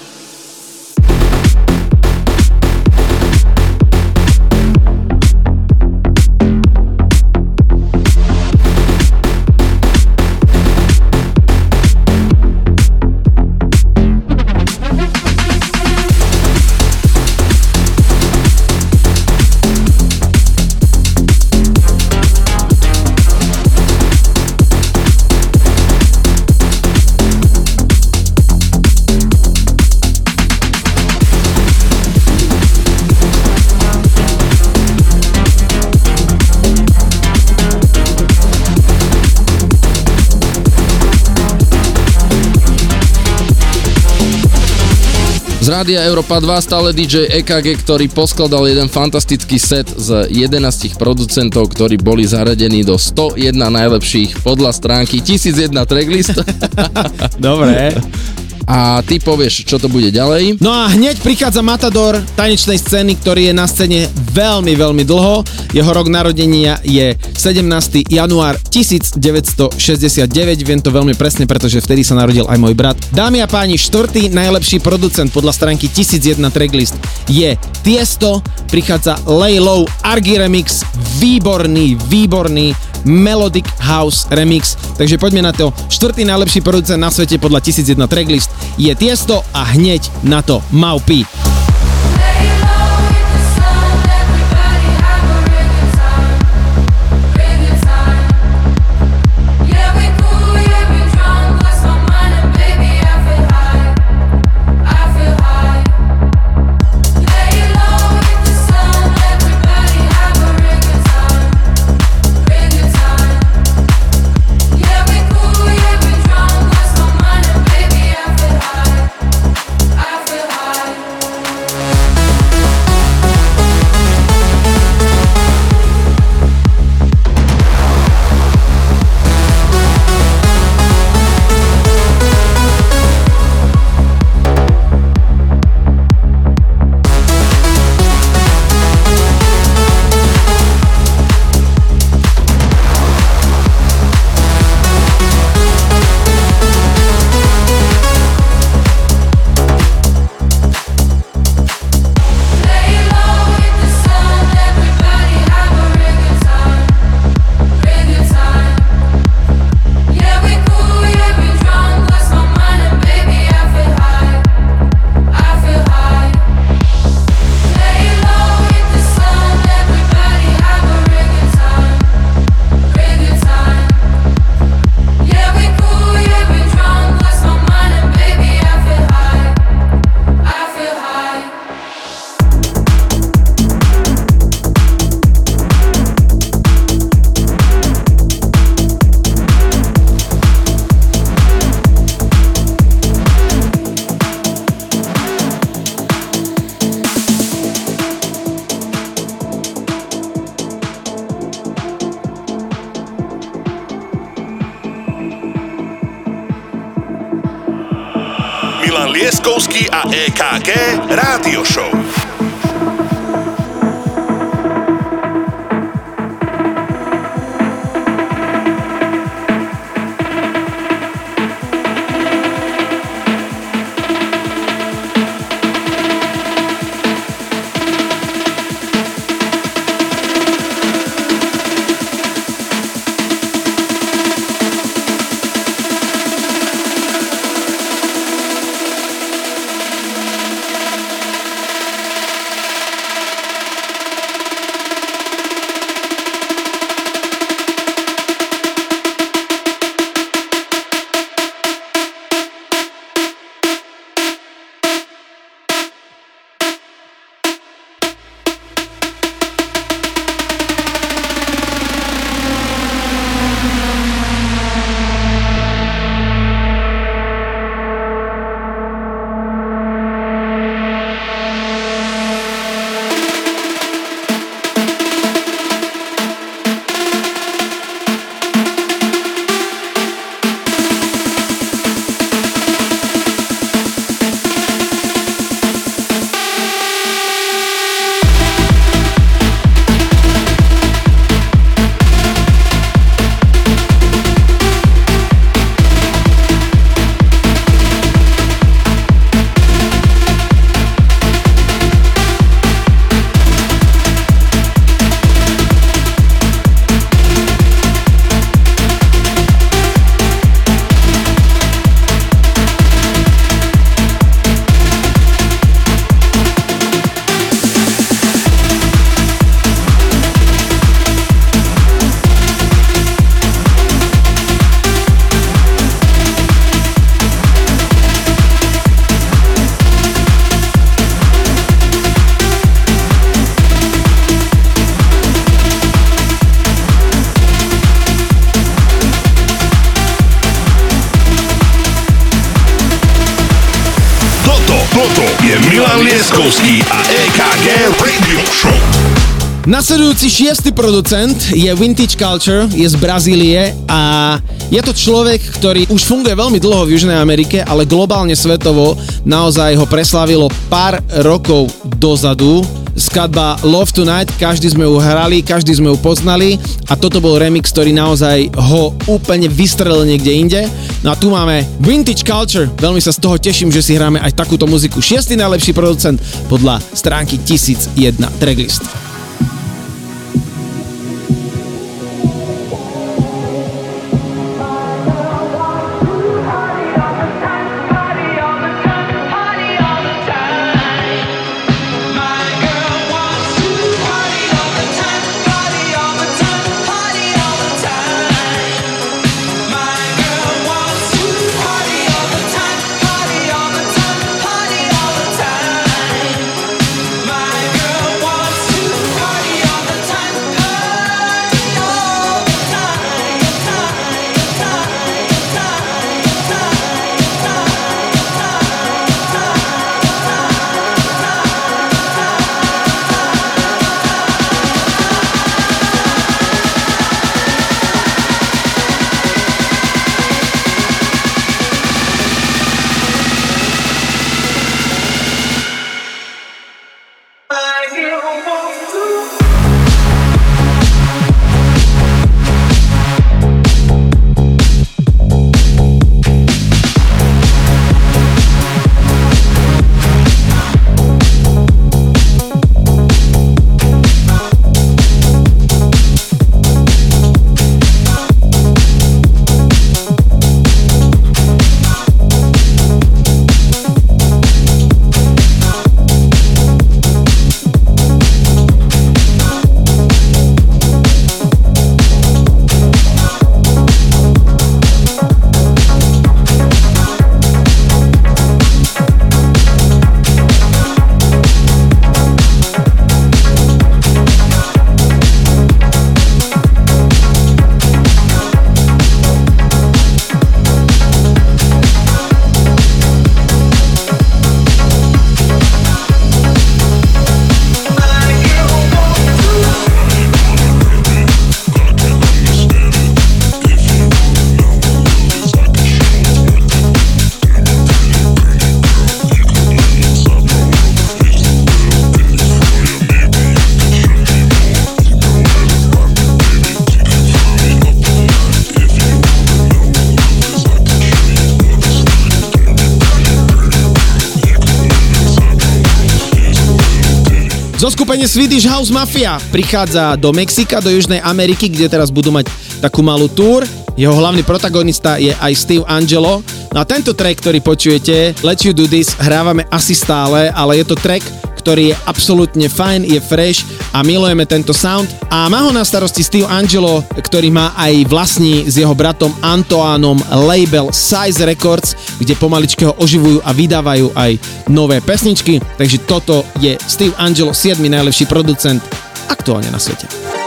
Speaker 1: Z rádia Európa 2 stále DJ EKG, ktorý poskladal jeden fantastický set z 11 producentov, ktorí boli zaradení do 101 najlepších podľa stránky 1001 tracklist.
Speaker 4: Dobre.
Speaker 1: A ty povieš, čo to bude ďalej.
Speaker 4: No a hneď prichádza Matador tanečnej scény, ktorý je na scéne veľmi, veľmi dlho. Jeho rok narodenia je 17. január 1969. Viem to veľmi presne, pretože vtedy sa narodil aj môj brat. Dámy a páni, štvrtý najlepší producent podľa stránky 1001 tracklist je Tiesto. Prichádza Lay Low Argy Remix. Výborný, výborný Melodic House Remix. Takže poďme na to. Štvrtý najlepší producent na svete podľa 1001 tracklist je Tiesto a hneď na to Maupi. 26. producent je Vintage Culture, je z Brazílie a je to človek, ktorý už funguje veľmi dlho v Južnej Amerike, ale globálne svetovo naozaj ho preslavilo pár rokov dozadu skladba Love Tonight, každý sme ju hrali, každý sme ju poznali a toto bol remix, ktorý naozaj ho úplne vystrelil niekde inde. No a tu máme Vintage Culture, veľmi sa z toho teším, že si hráme aj takúto muziku. Šiestý najlepší producent podľa stránky 1001 Tracklist. rumor. Zoskupenie Swedish House Mafia prichádza do Mexika, do Južnej Ameriky, kde teraz budú mať takú malú túr. Jeho hlavný protagonista je aj Steve Angelo. No a tento track, ktorý počujete, Let You Do This, hrávame asi stále, ale je to track, ktorý je absolútne fajn, je fresh a milujeme tento sound. A má ho na starosti Steve Angelo, ktorý má aj vlastní s jeho bratom Antoánom label Size Records, kde pomaličky ho oživujú a vydávajú aj nové pesničky. Takže toto je Steve Angelo, 7. najlepší producent aktuálne na svete.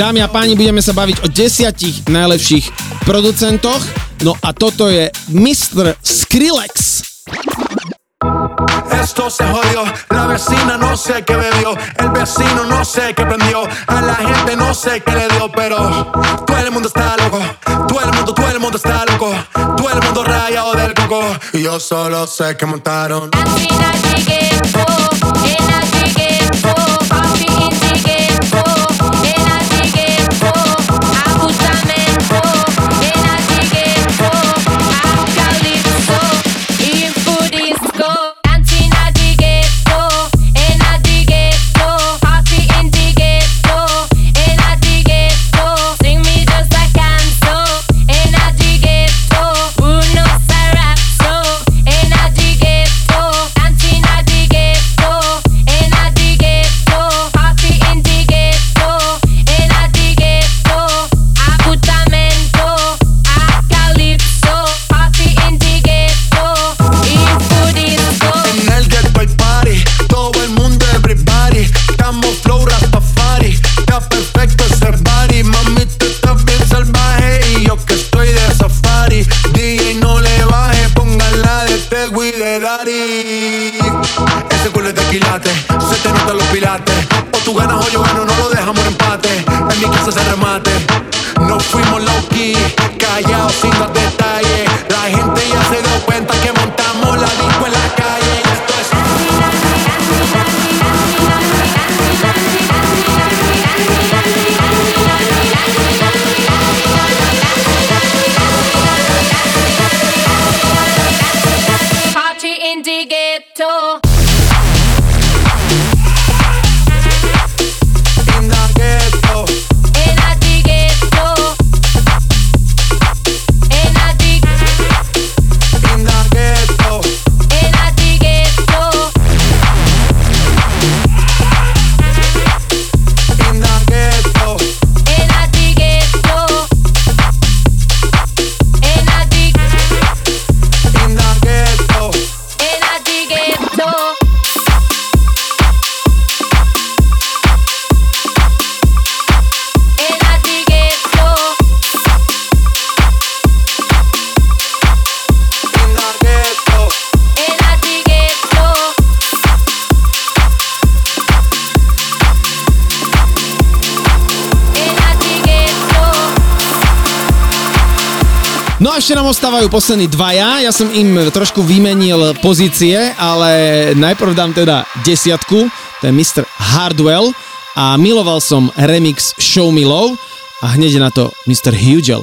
Speaker 4: Dámy a páni, budeme sa baviť o desiatich najlepších producentoch. No a toto je Mr. Skrillex.
Speaker 2: Esto se jodió, la vecina no sé qué bebió, el vecino no sé qué prendió, a la gente no sé qué le dio, pero todo el mundo está loco, todo el mundo, todo el mundo está loco, todo el mundo rayado del coco, y yo solo sé que montaron. En
Speaker 4: for ešte nám ostávajú poslední dvaja, ja som im trošku vymenil pozície, ale najprv dám teda desiatku, to je Mr. Hardwell a miloval som remix Show Me Love a hneď na to Mr. Hugel.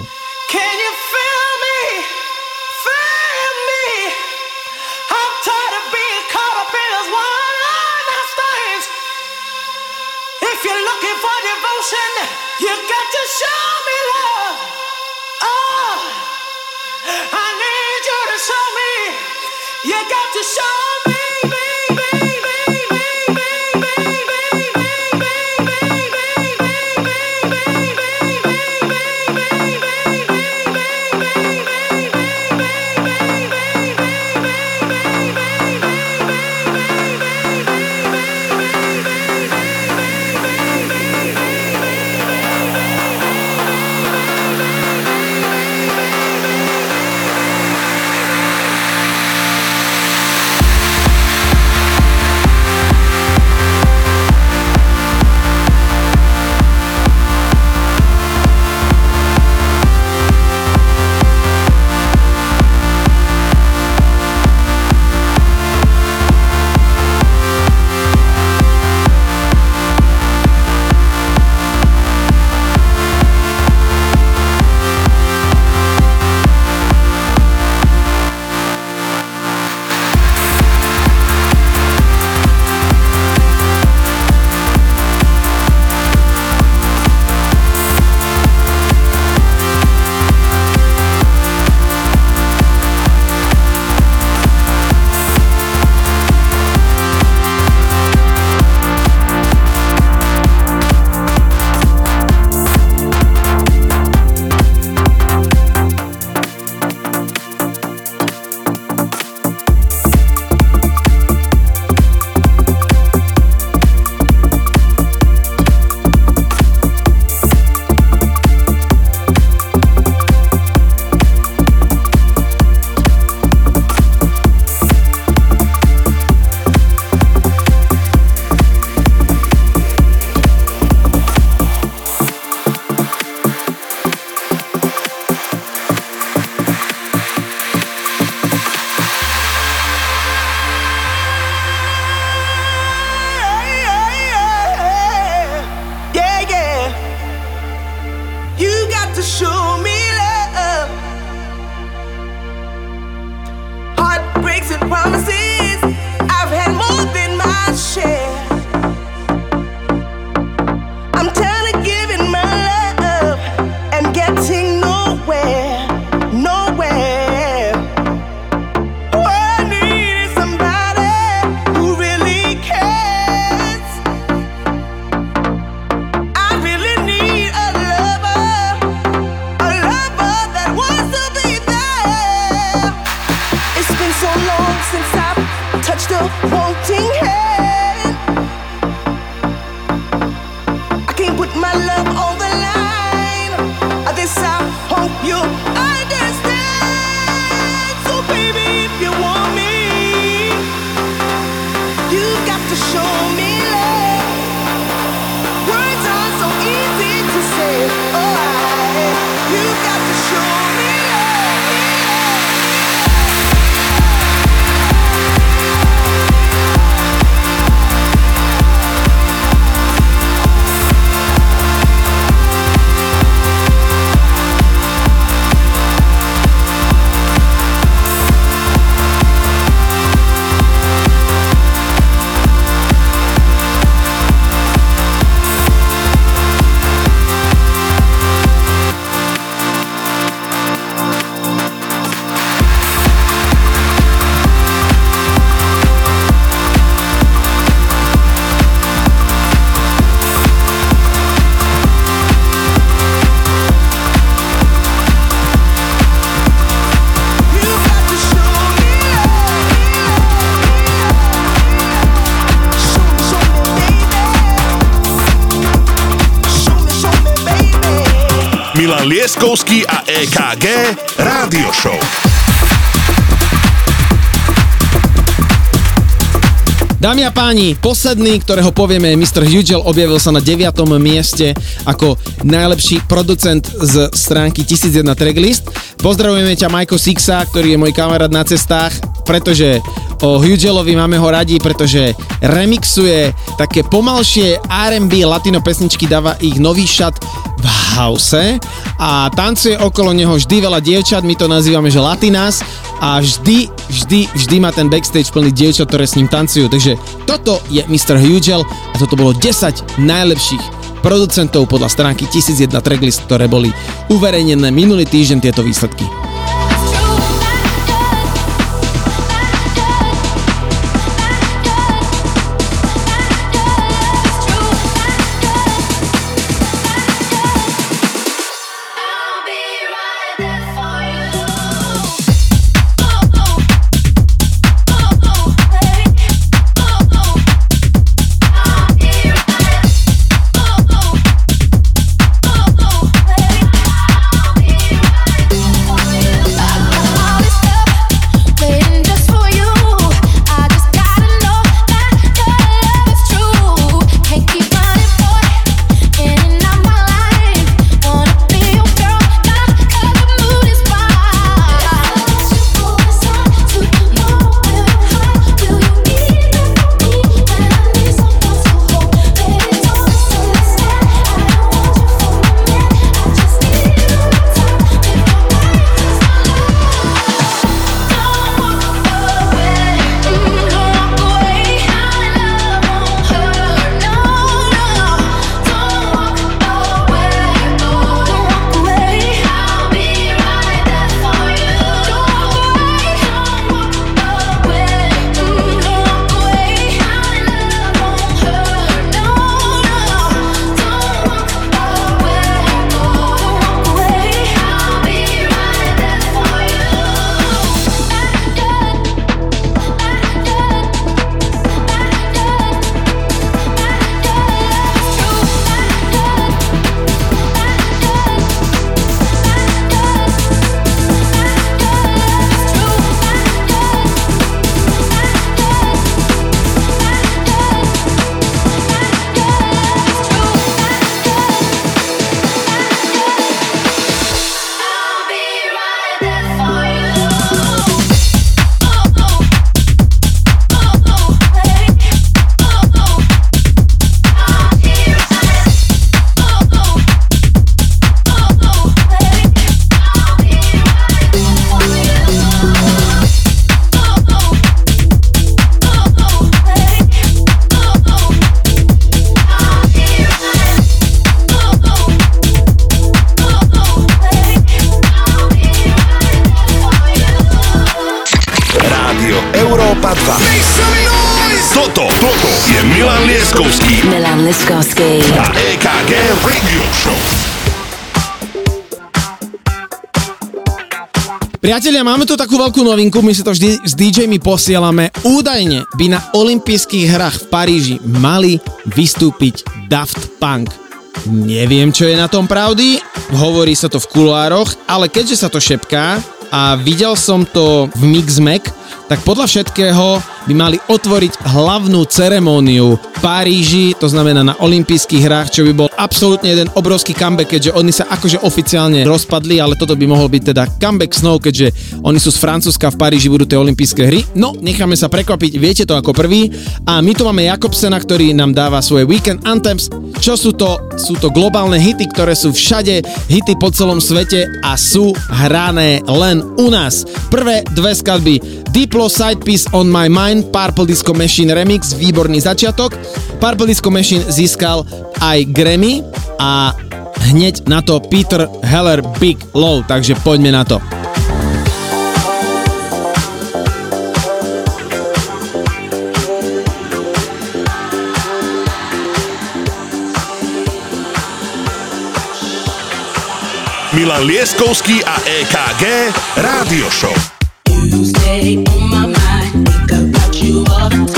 Speaker 19: To show
Speaker 6: Milan Lieskovský a EKG Rádio Show.
Speaker 4: Dámy a páni, posledný, ktorého povieme, je Mr. Hugel, objavil sa na 9. mieste ako najlepší producent z stránky 1001 Tracklist. Pozdravujeme ťa Majko Sixa, ktorý je môj kamarát na cestách, pretože o Hugelovi máme ho radi, pretože remixuje také pomalšie R&B latino pesničky, dáva ich nový šat v house a tancuje okolo neho vždy veľa dievčat, my to nazývame, že latinas a vždy, vždy, vždy má ten backstage plný dievčat, ktoré s ním tancujú. Takže toto je Mr. Hugel a toto bolo 10 najlepších producentov podľa stránky 1001 tracklist, ktoré boli uverejnené minulý týždeň tieto výsledky. Priatelia, máme tu takú veľkú novinku, my si to vždy s DJ-mi posielame. Údajne by na olympijských hrách v Paríži mali vystúpiť Daft Punk. Neviem, čo je na tom pravdy, hovorí sa to v kuloároch, ale keďže sa to šepká a videl som to v Mixmac, tak podľa všetkého by mali otvoriť hlavnú ceremóniu Paríži, to znamená na olympijských hrách, čo by bol absolútne jeden obrovský comeback, keďže oni sa akože oficiálne rozpadli, ale toto by mohol byť teda comeback snow, keďže oni sú z Francúzska, v Paríži budú tie olympijské hry. No, necháme sa prekvapiť, viete to ako prvý. A my tu máme Jakobsena, ktorý nám dáva svoje Weekend Anthems. Čo sú to? Sú to globálne hity, ktoré sú všade, hity po celom svete a sú hrané len u nás. Prvé dve skladby Diplo Side Piece on My Mind, Purple Disco Machine Remix, výborný začiatok. Purple Disco Machine získal aj Grammy a hneď na to Peter Heller Big Low, takže poďme na to.
Speaker 10: Milan Lieskovský a EKG Rádio Show.
Speaker 20: stay on my mind. Think about you all the time.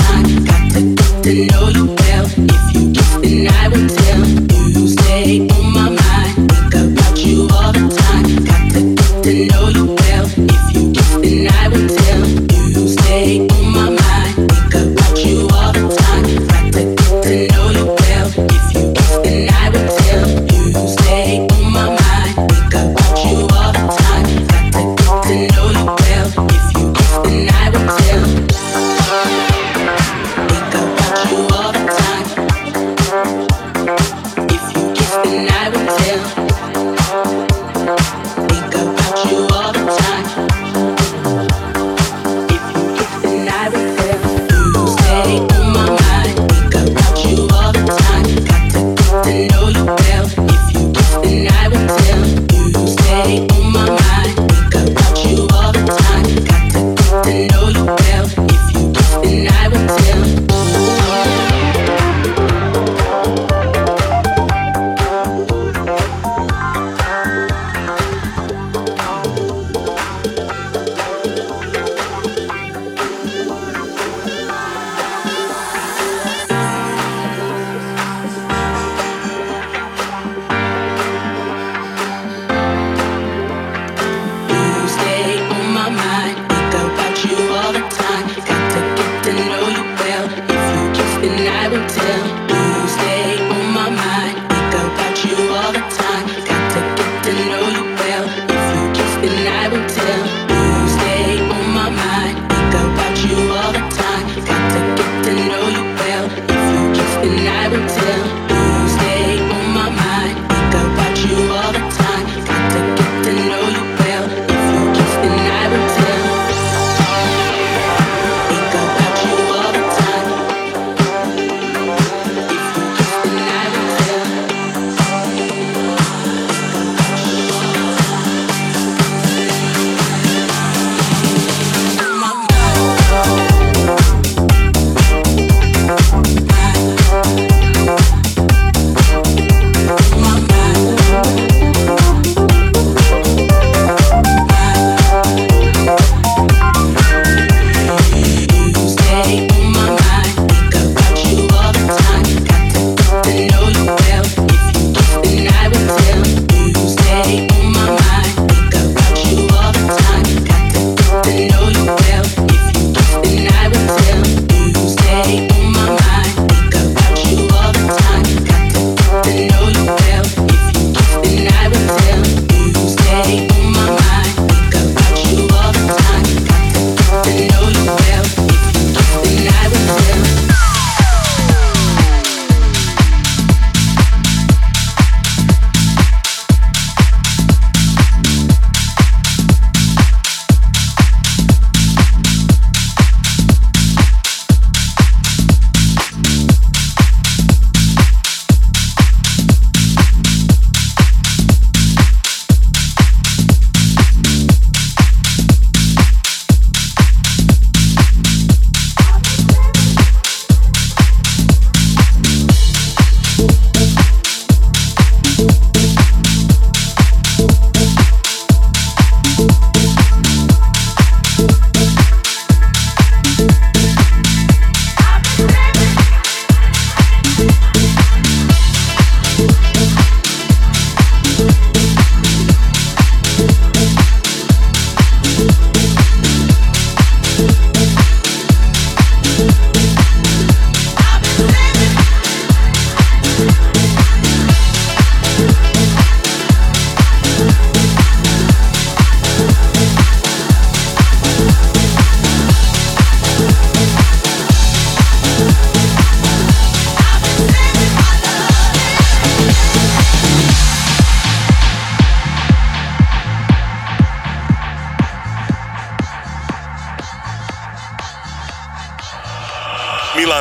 Speaker 20: To know you well. If you kiss, then I will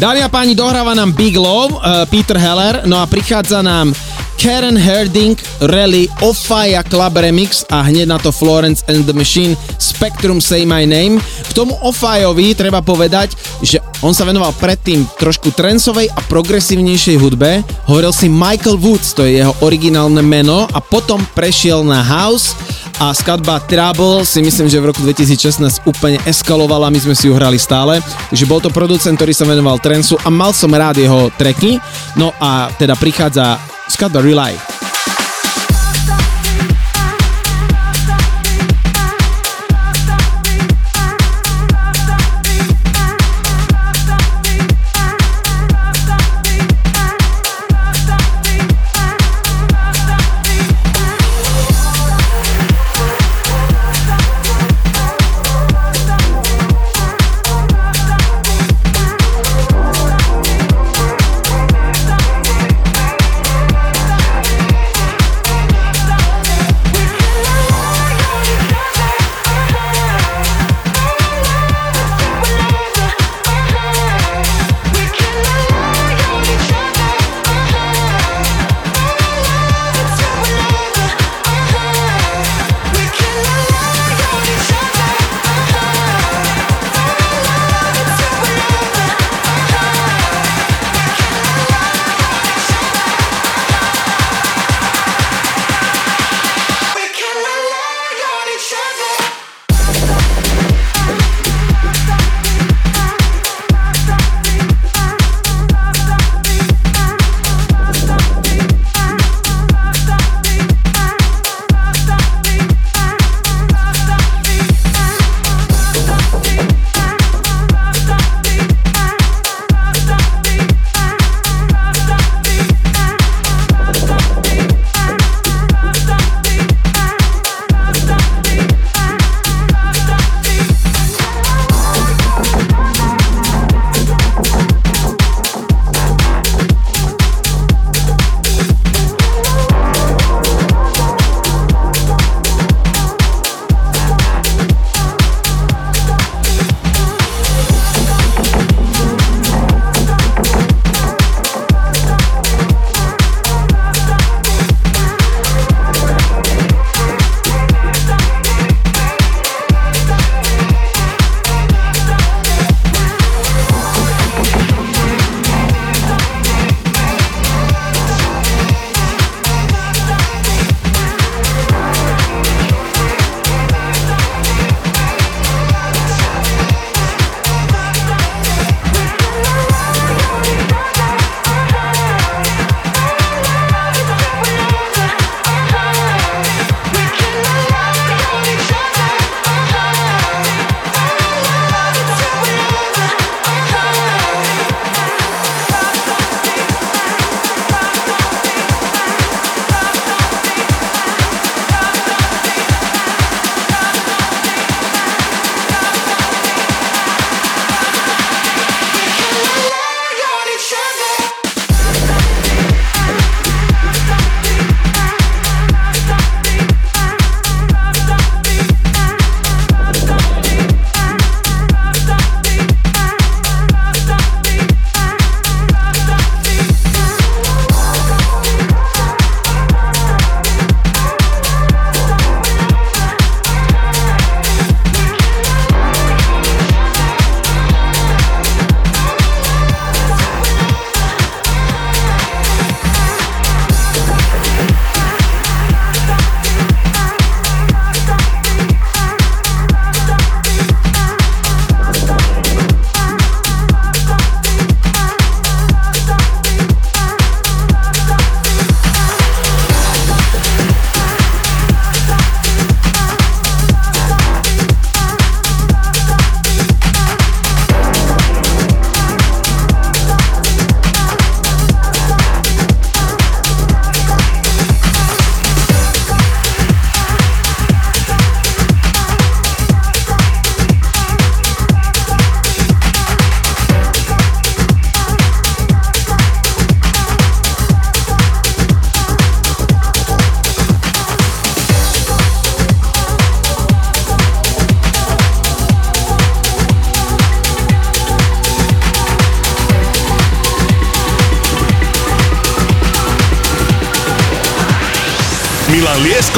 Speaker 4: Dámy a páni, dohráva nám Big Love, uh, Peter Heller, no a prichádza nám Karen Herding, Rally, Ofaya Club Remix a hneď na to Florence and the Machine, Spectrum Say My Name. K tomu Ofajovi treba povedať, že on sa venoval predtým trošku trensovej a progresívnejšej hudbe. Hovoril si Michael Woods, to je jeho originálne meno a potom prešiel na house a skladba Trouble si myslím, že v roku 2016 úplne eskalovala, my sme si ju hrali stále. Takže bol to producent, ktorý sa venoval trensu a mal som rád jeho tracky. No a teda prichádza skladba Rely.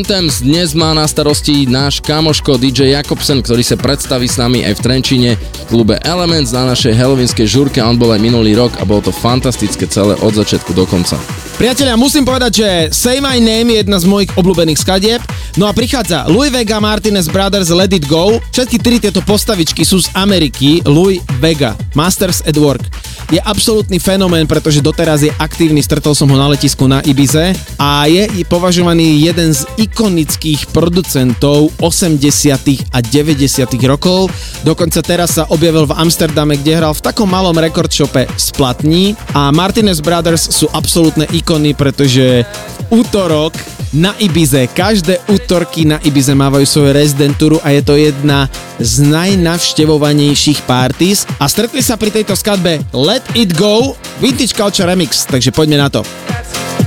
Speaker 1: Anthems dnes má na starosti náš kamoško DJ Jakobsen, ktorý sa predstaví s nami aj v Trenčine v klube Elements na našej halloweenskej žurke. On bol aj minulý rok a bolo to fantastické celé od začiatku do konca.
Speaker 4: Priatelia, musím povedať, že Say My Name je jedna z mojich obľúbených skadieb. No a prichádza Louis Vega, Martinez Brothers, Let It Go. Všetky tri tieto postavičky sú z Ameriky. Louis Vega, Masters at Work. Je absolútny fenomén, pretože doteraz je aktívny, stretol som ho na letisku na Ibize a je považovaný jeden z ikonických producentov 80. a 90. rokov. Dokonca teraz sa objavil v Amsterdame, kde hral v takom malom rekordshope z platní a Martinez Brothers sú absolútne ikony, pretože v útorok na Ibize, každé útorky na Ibize mávajú svoju rezidentúru a je to jedna z najnavštevovanejších parties a stretli sa pri tejto skladbe Let It Go Vintage Culture Remix, takže poďme na to.
Speaker 8: All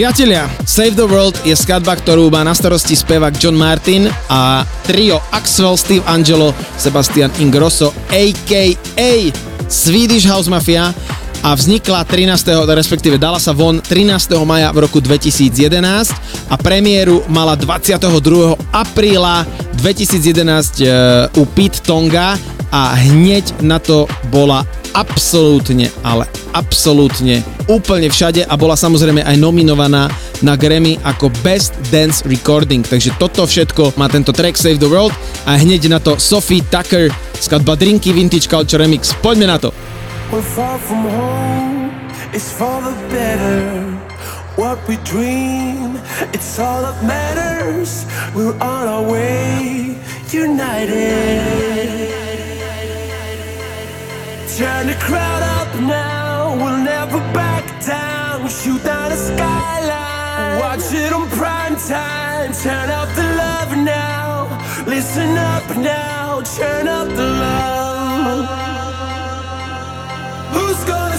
Speaker 4: Priatelia, Save the World je skladba, ktorú má na starosti spevák John Martin a trio Axwell, Steve Angelo, Sebastian Ingrosso, a.k.a. Swedish House Mafia a vznikla 13. respektíve dala sa von 13. maja v roku 2011 a premiéru mala 22. apríla 2011 e, u Pete Tonga a hneď na to bola absolútne, ale absolútne úplne všade a bola samozrejme aj nominovaná na Grammy ako Best Dance Recording. Takže toto všetko má tento track Save the World a hneď na to Sophie Tucker, skladba Drinky Vintage Culture Remix. Poďme na to.
Speaker 2: We're far from home, it's for the better. What we dream, it's all that matters. We're on our way, united. Turn the crowd up now, we'll never back down. Shoot down the skyline, watch it on prime time. Turn up the love now, listen up now, turn up the love. Who's gonna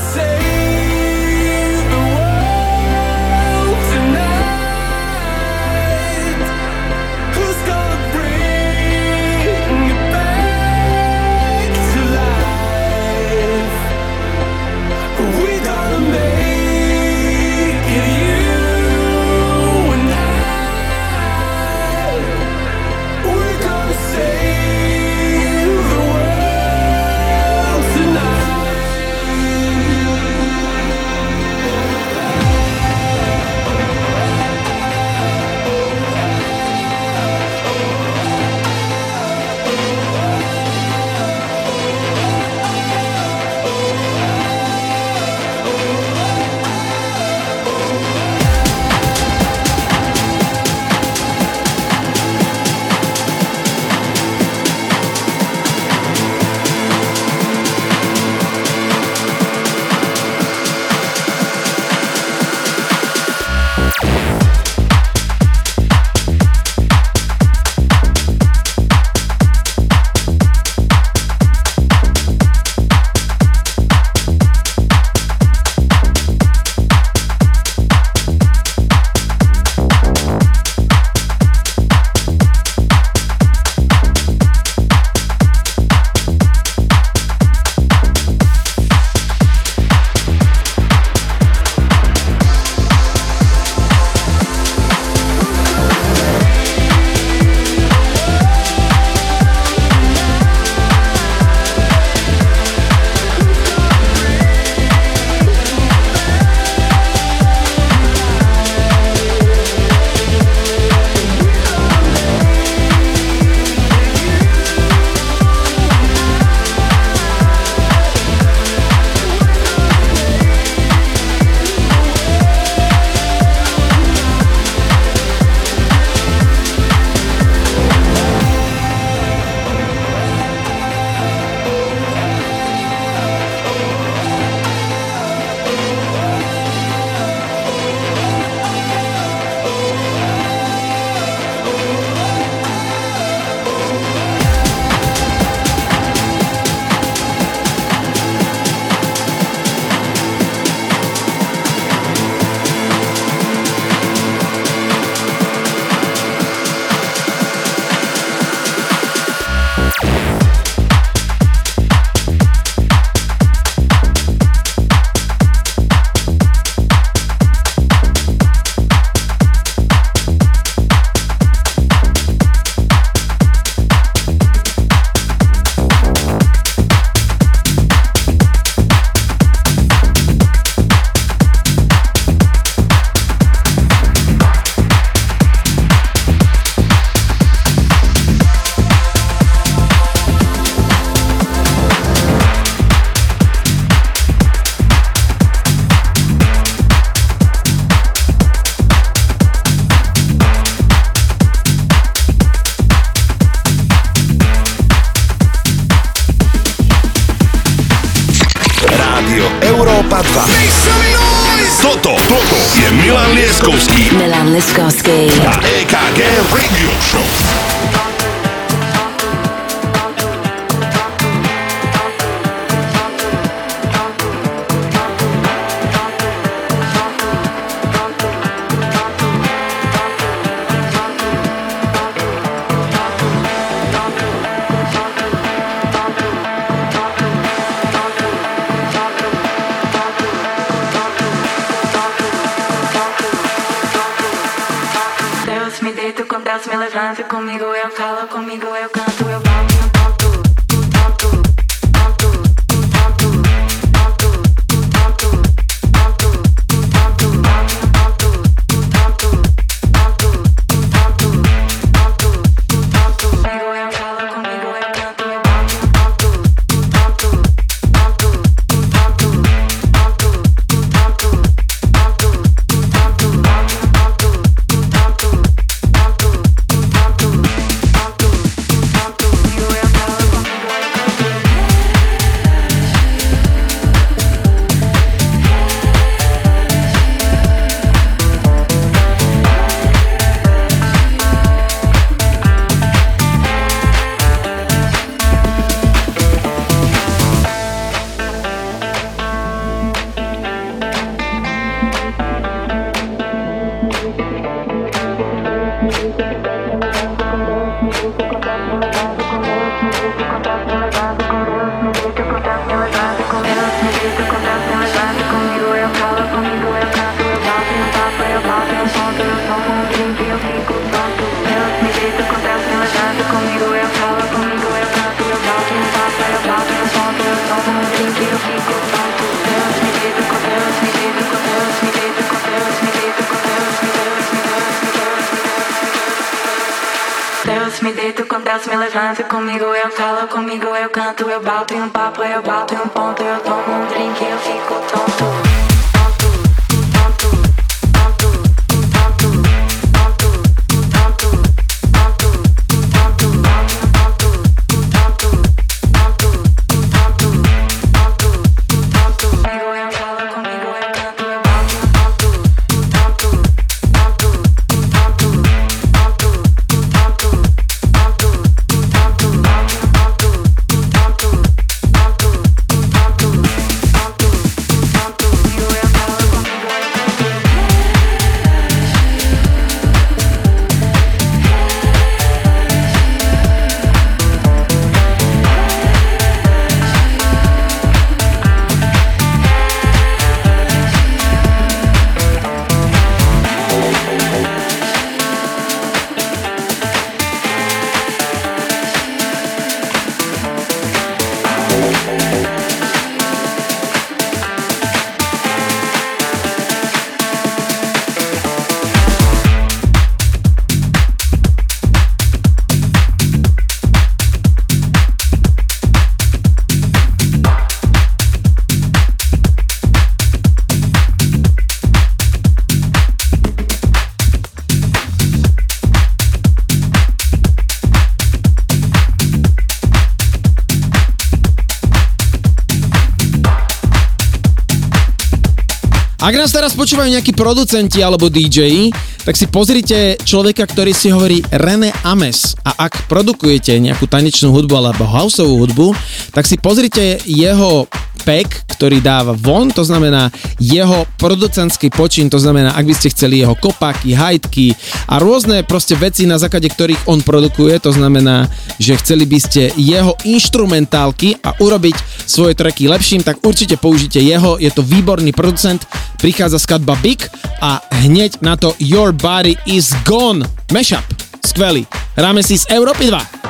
Speaker 4: počúvajú nejakí producenti alebo DJ, tak si pozrite človeka, ktorý si hovorí René Ames. A ak produkujete nejakú tanečnú hudbu alebo houseovú hudbu, tak si pozrite jeho pack, ktorý dáva von, to znamená jeho producentský počin, to znamená, ak by ste chceli jeho kopaky, hajtky a rôzne proste veci, na základe ktorých on produkuje, to znamená, že chceli by ste jeho instrumentálky a urobiť svoje tracky lepším, tak určite použite jeho, je to výborný producent, prichádza skladba Big a hneď na to Your Body is Gone. Mashup. Skvelý. Hráme si z Európy 2.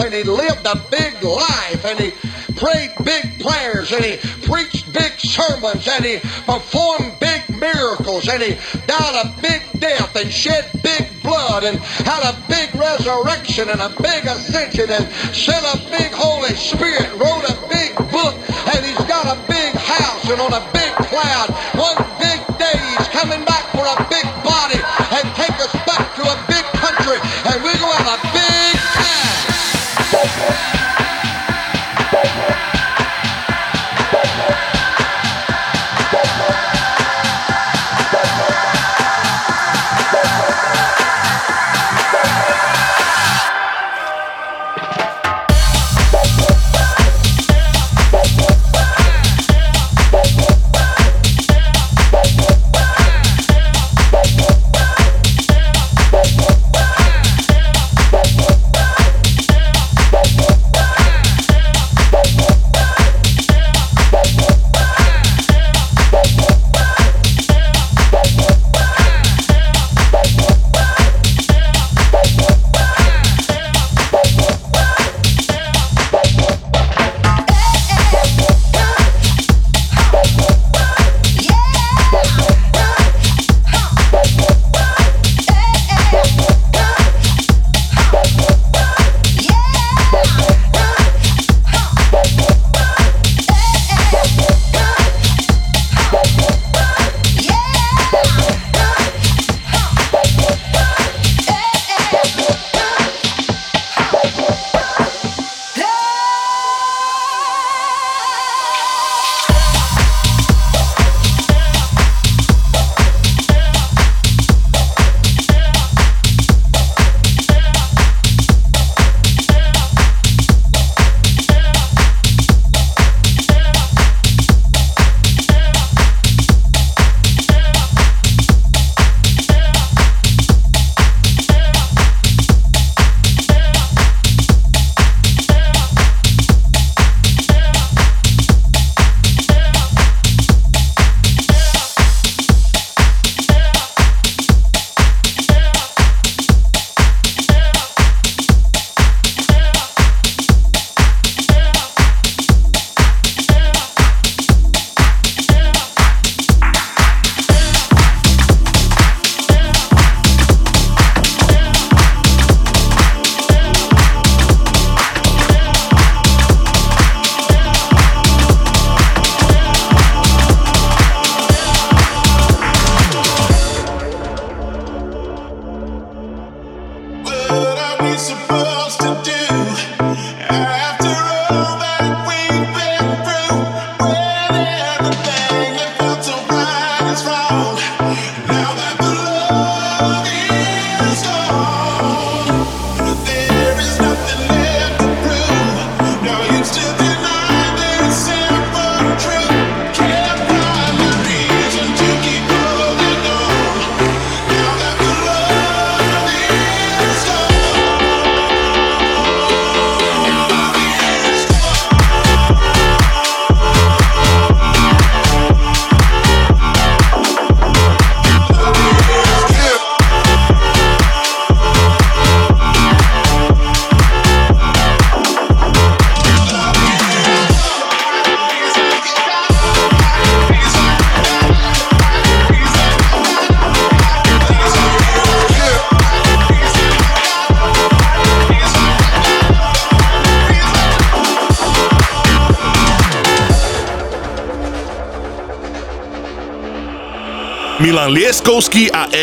Speaker 21: and he lived a big life and he prayed big prayers and he preached big sermons and he performed big miracles and he died a big death and shed big blood and had a big resurrection and a big ascension and sent a big Holy Spirit, wrote a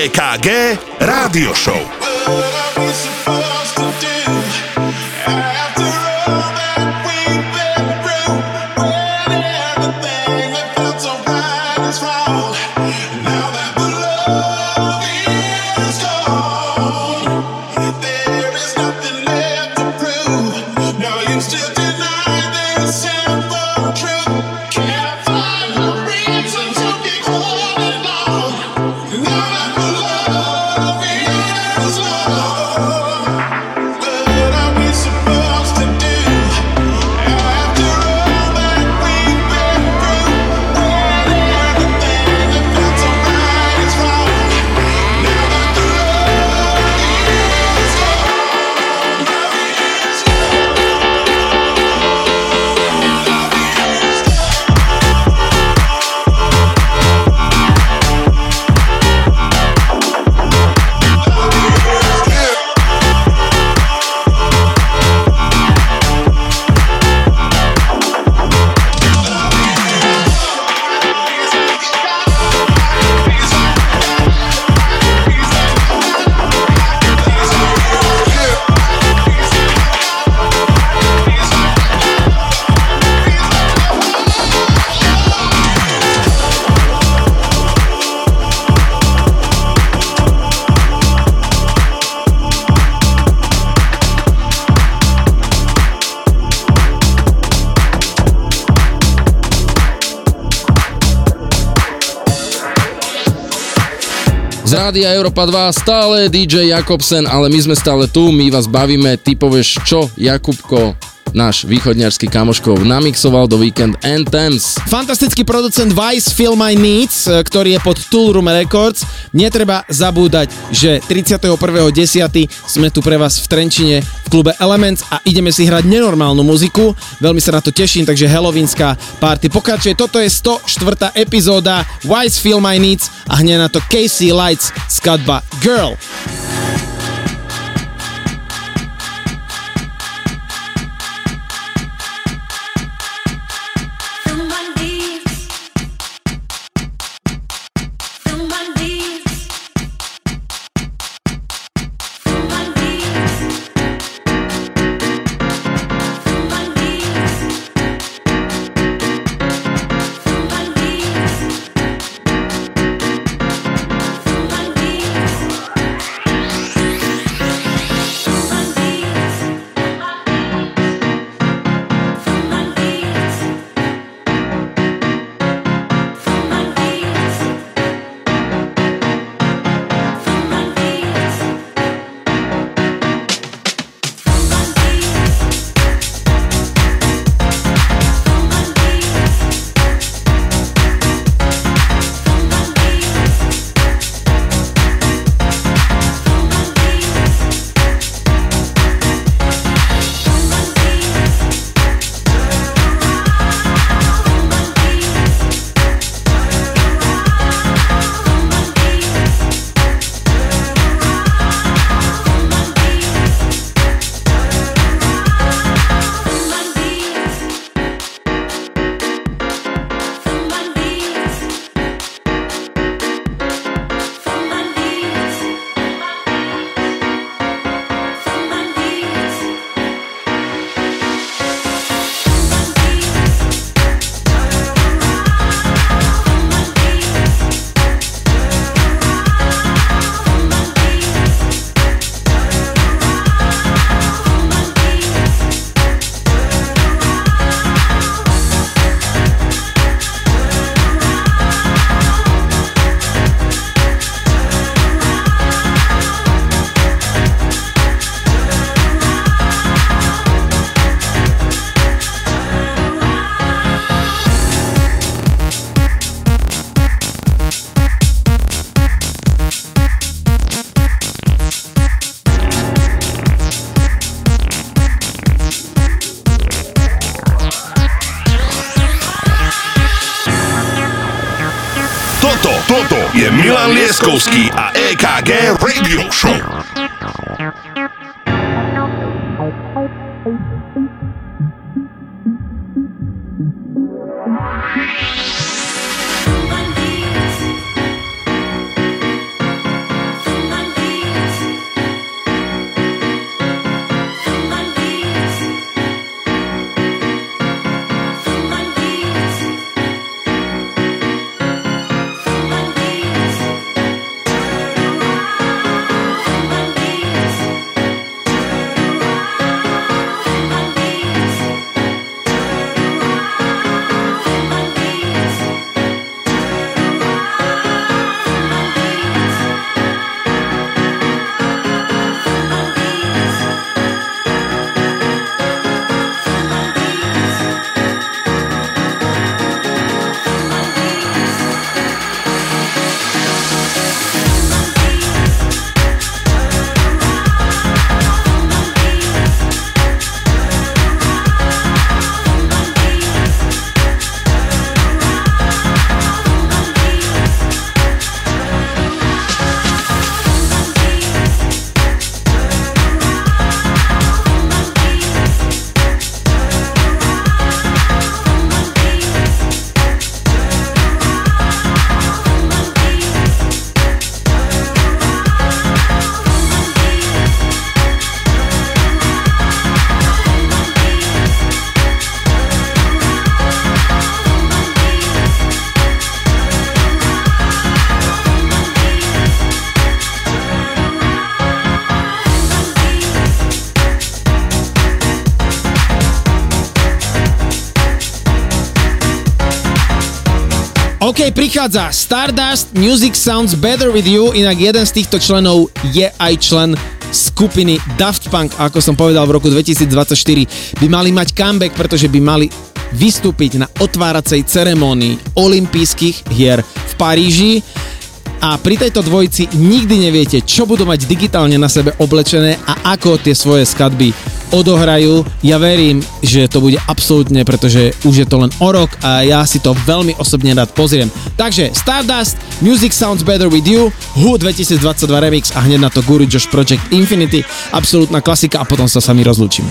Speaker 10: EKG Rádio Show.
Speaker 1: Rádia Európa 2 stále DJ Jakobsen, ale my sme stále tu, my vás bavíme, ty povieš čo, Jakubko, náš východňarský kamoškov namixoval do Weekend Anthems.
Speaker 4: Fantastický producent Vice Feel My Needs, e, ktorý je pod Toolroom Records. Netreba zabúdať, že 31.10. sme tu pre vás v Trenčine klube Elements a ideme si hrať nenormálnu muziku. Veľmi sa na to teším, takže Halloweenská party pokračuje. Toto je 104. epizóda Vice Feel My Needs a hneď na to Casey Lights skladba Girl.
Speaker 10: Milan
Speaker 4: OK, prichádza Stardust Music Sounds Better With You, inak jeden z týchto členov je aj člen skupiny Daft Punk, ako som povedal v roku 2024 by mali mať comeback, pretože by mali vystúpiť na otváracej ceremonii olympijských hier v Paríži a pri tejto dvojici nikdy neviete, čo budú mať digitálne na sebe oblečené a ako tie svoje skladby odohrajú. Ja verím, že to bude absolútne, pretože už je to len o rok a ja si to veľmi osobne rád pozriem. Takže Stardust, Music Sounds Better With You, Who 2022 Remix a hneď na to Guru Josh Project Infinity, absolútna klasika a potom sa sami rozlúčim.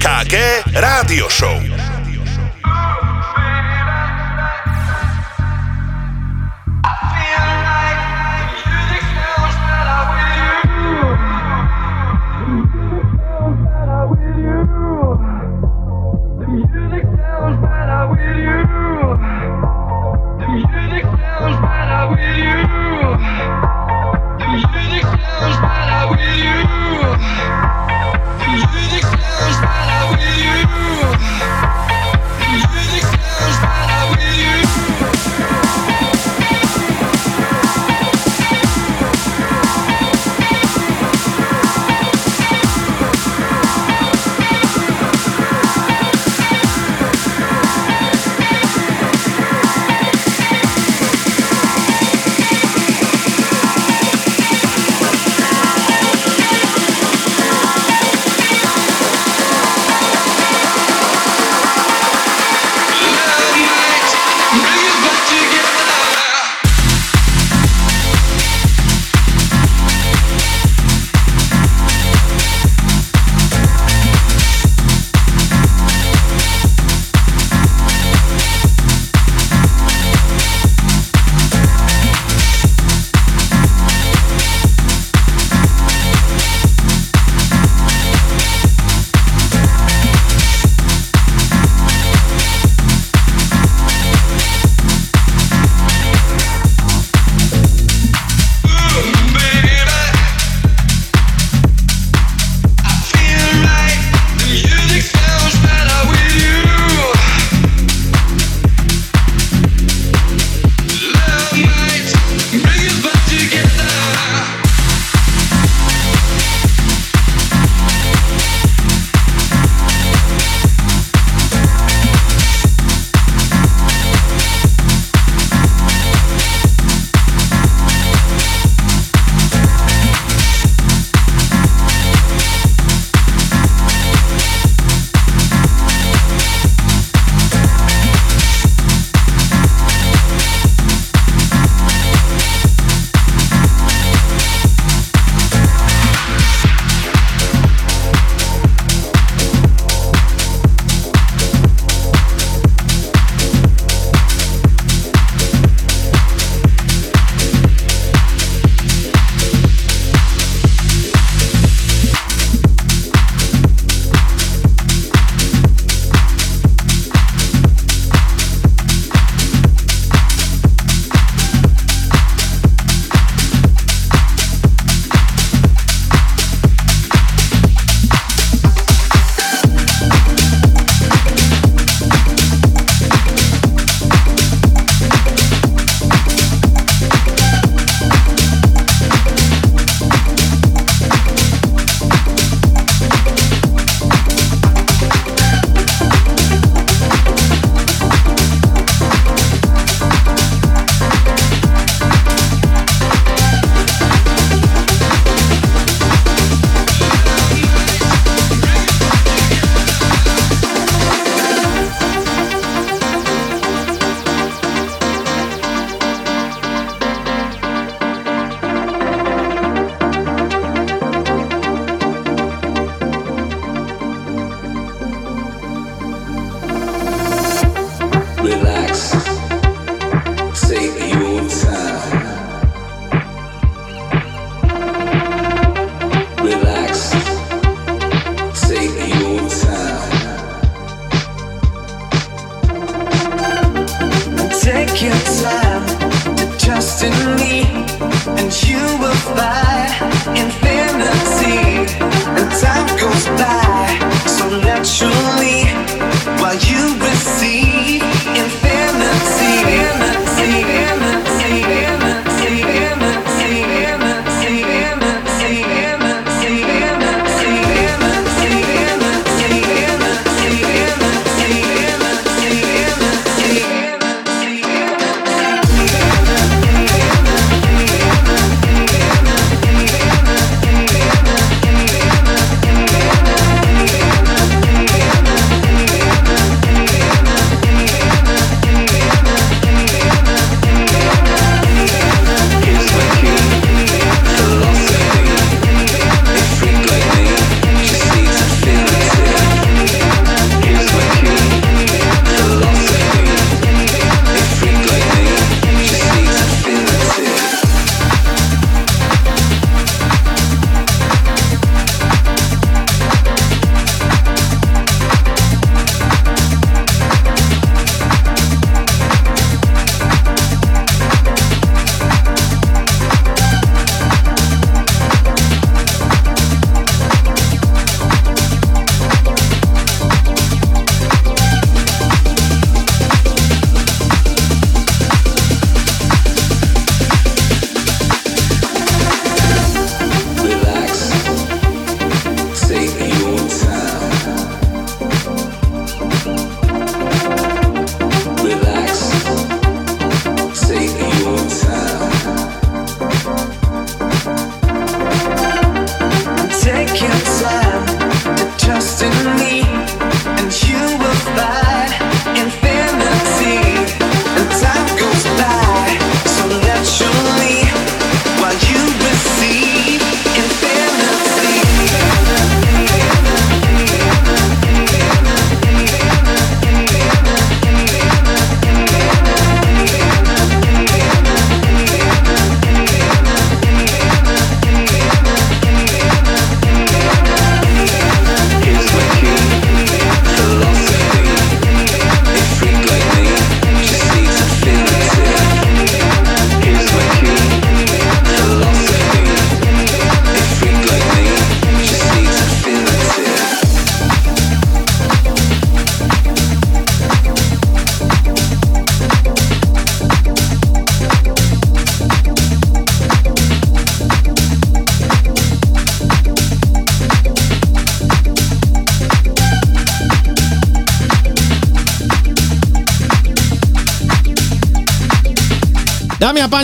Speaker 10: Lieskovský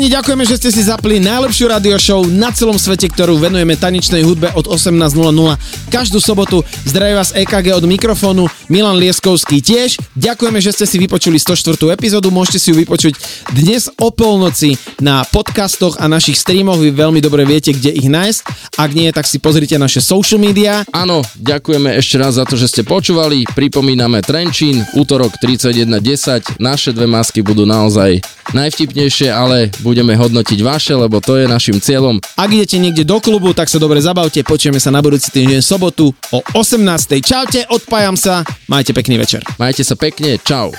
Speaker 4: Páni, ďakujeme, že ste si zapli najlepšiu radio show na celom svete, ktorú venujeme tanečnej hudbe od 18.00 každú sobotu. Zdraví vás EKG od mikrofónu, Milan Lieskovský tiež. Ďakujeme, že ste si vypočuli 104. epizódu, môžete si ju vypočuť dnes o polnoci na podcastoch a našich streamoch. Vy veľmi dobre viete, kde ich nájsť. Ak nie, tak si pozrite naše social media.
Speaker 1: Áno, ďakujeme ešte raz za to, že ste počúvali. Pripomíname Trenčín, útorok 31.10. Naše dve masky budú naozaj najvtipnejšie, ale budeme hodnotiť vaše, lebo to je našim cieľom.
Speaker 4: Ak idete niekde do klubu, tak sa dobre zabavte. Počujeme sa na budúci týždeň sobotu o 18. Čaute, odpájam sa. Majte pekný večer.
Speaker 1: Majte sa pekne, čau.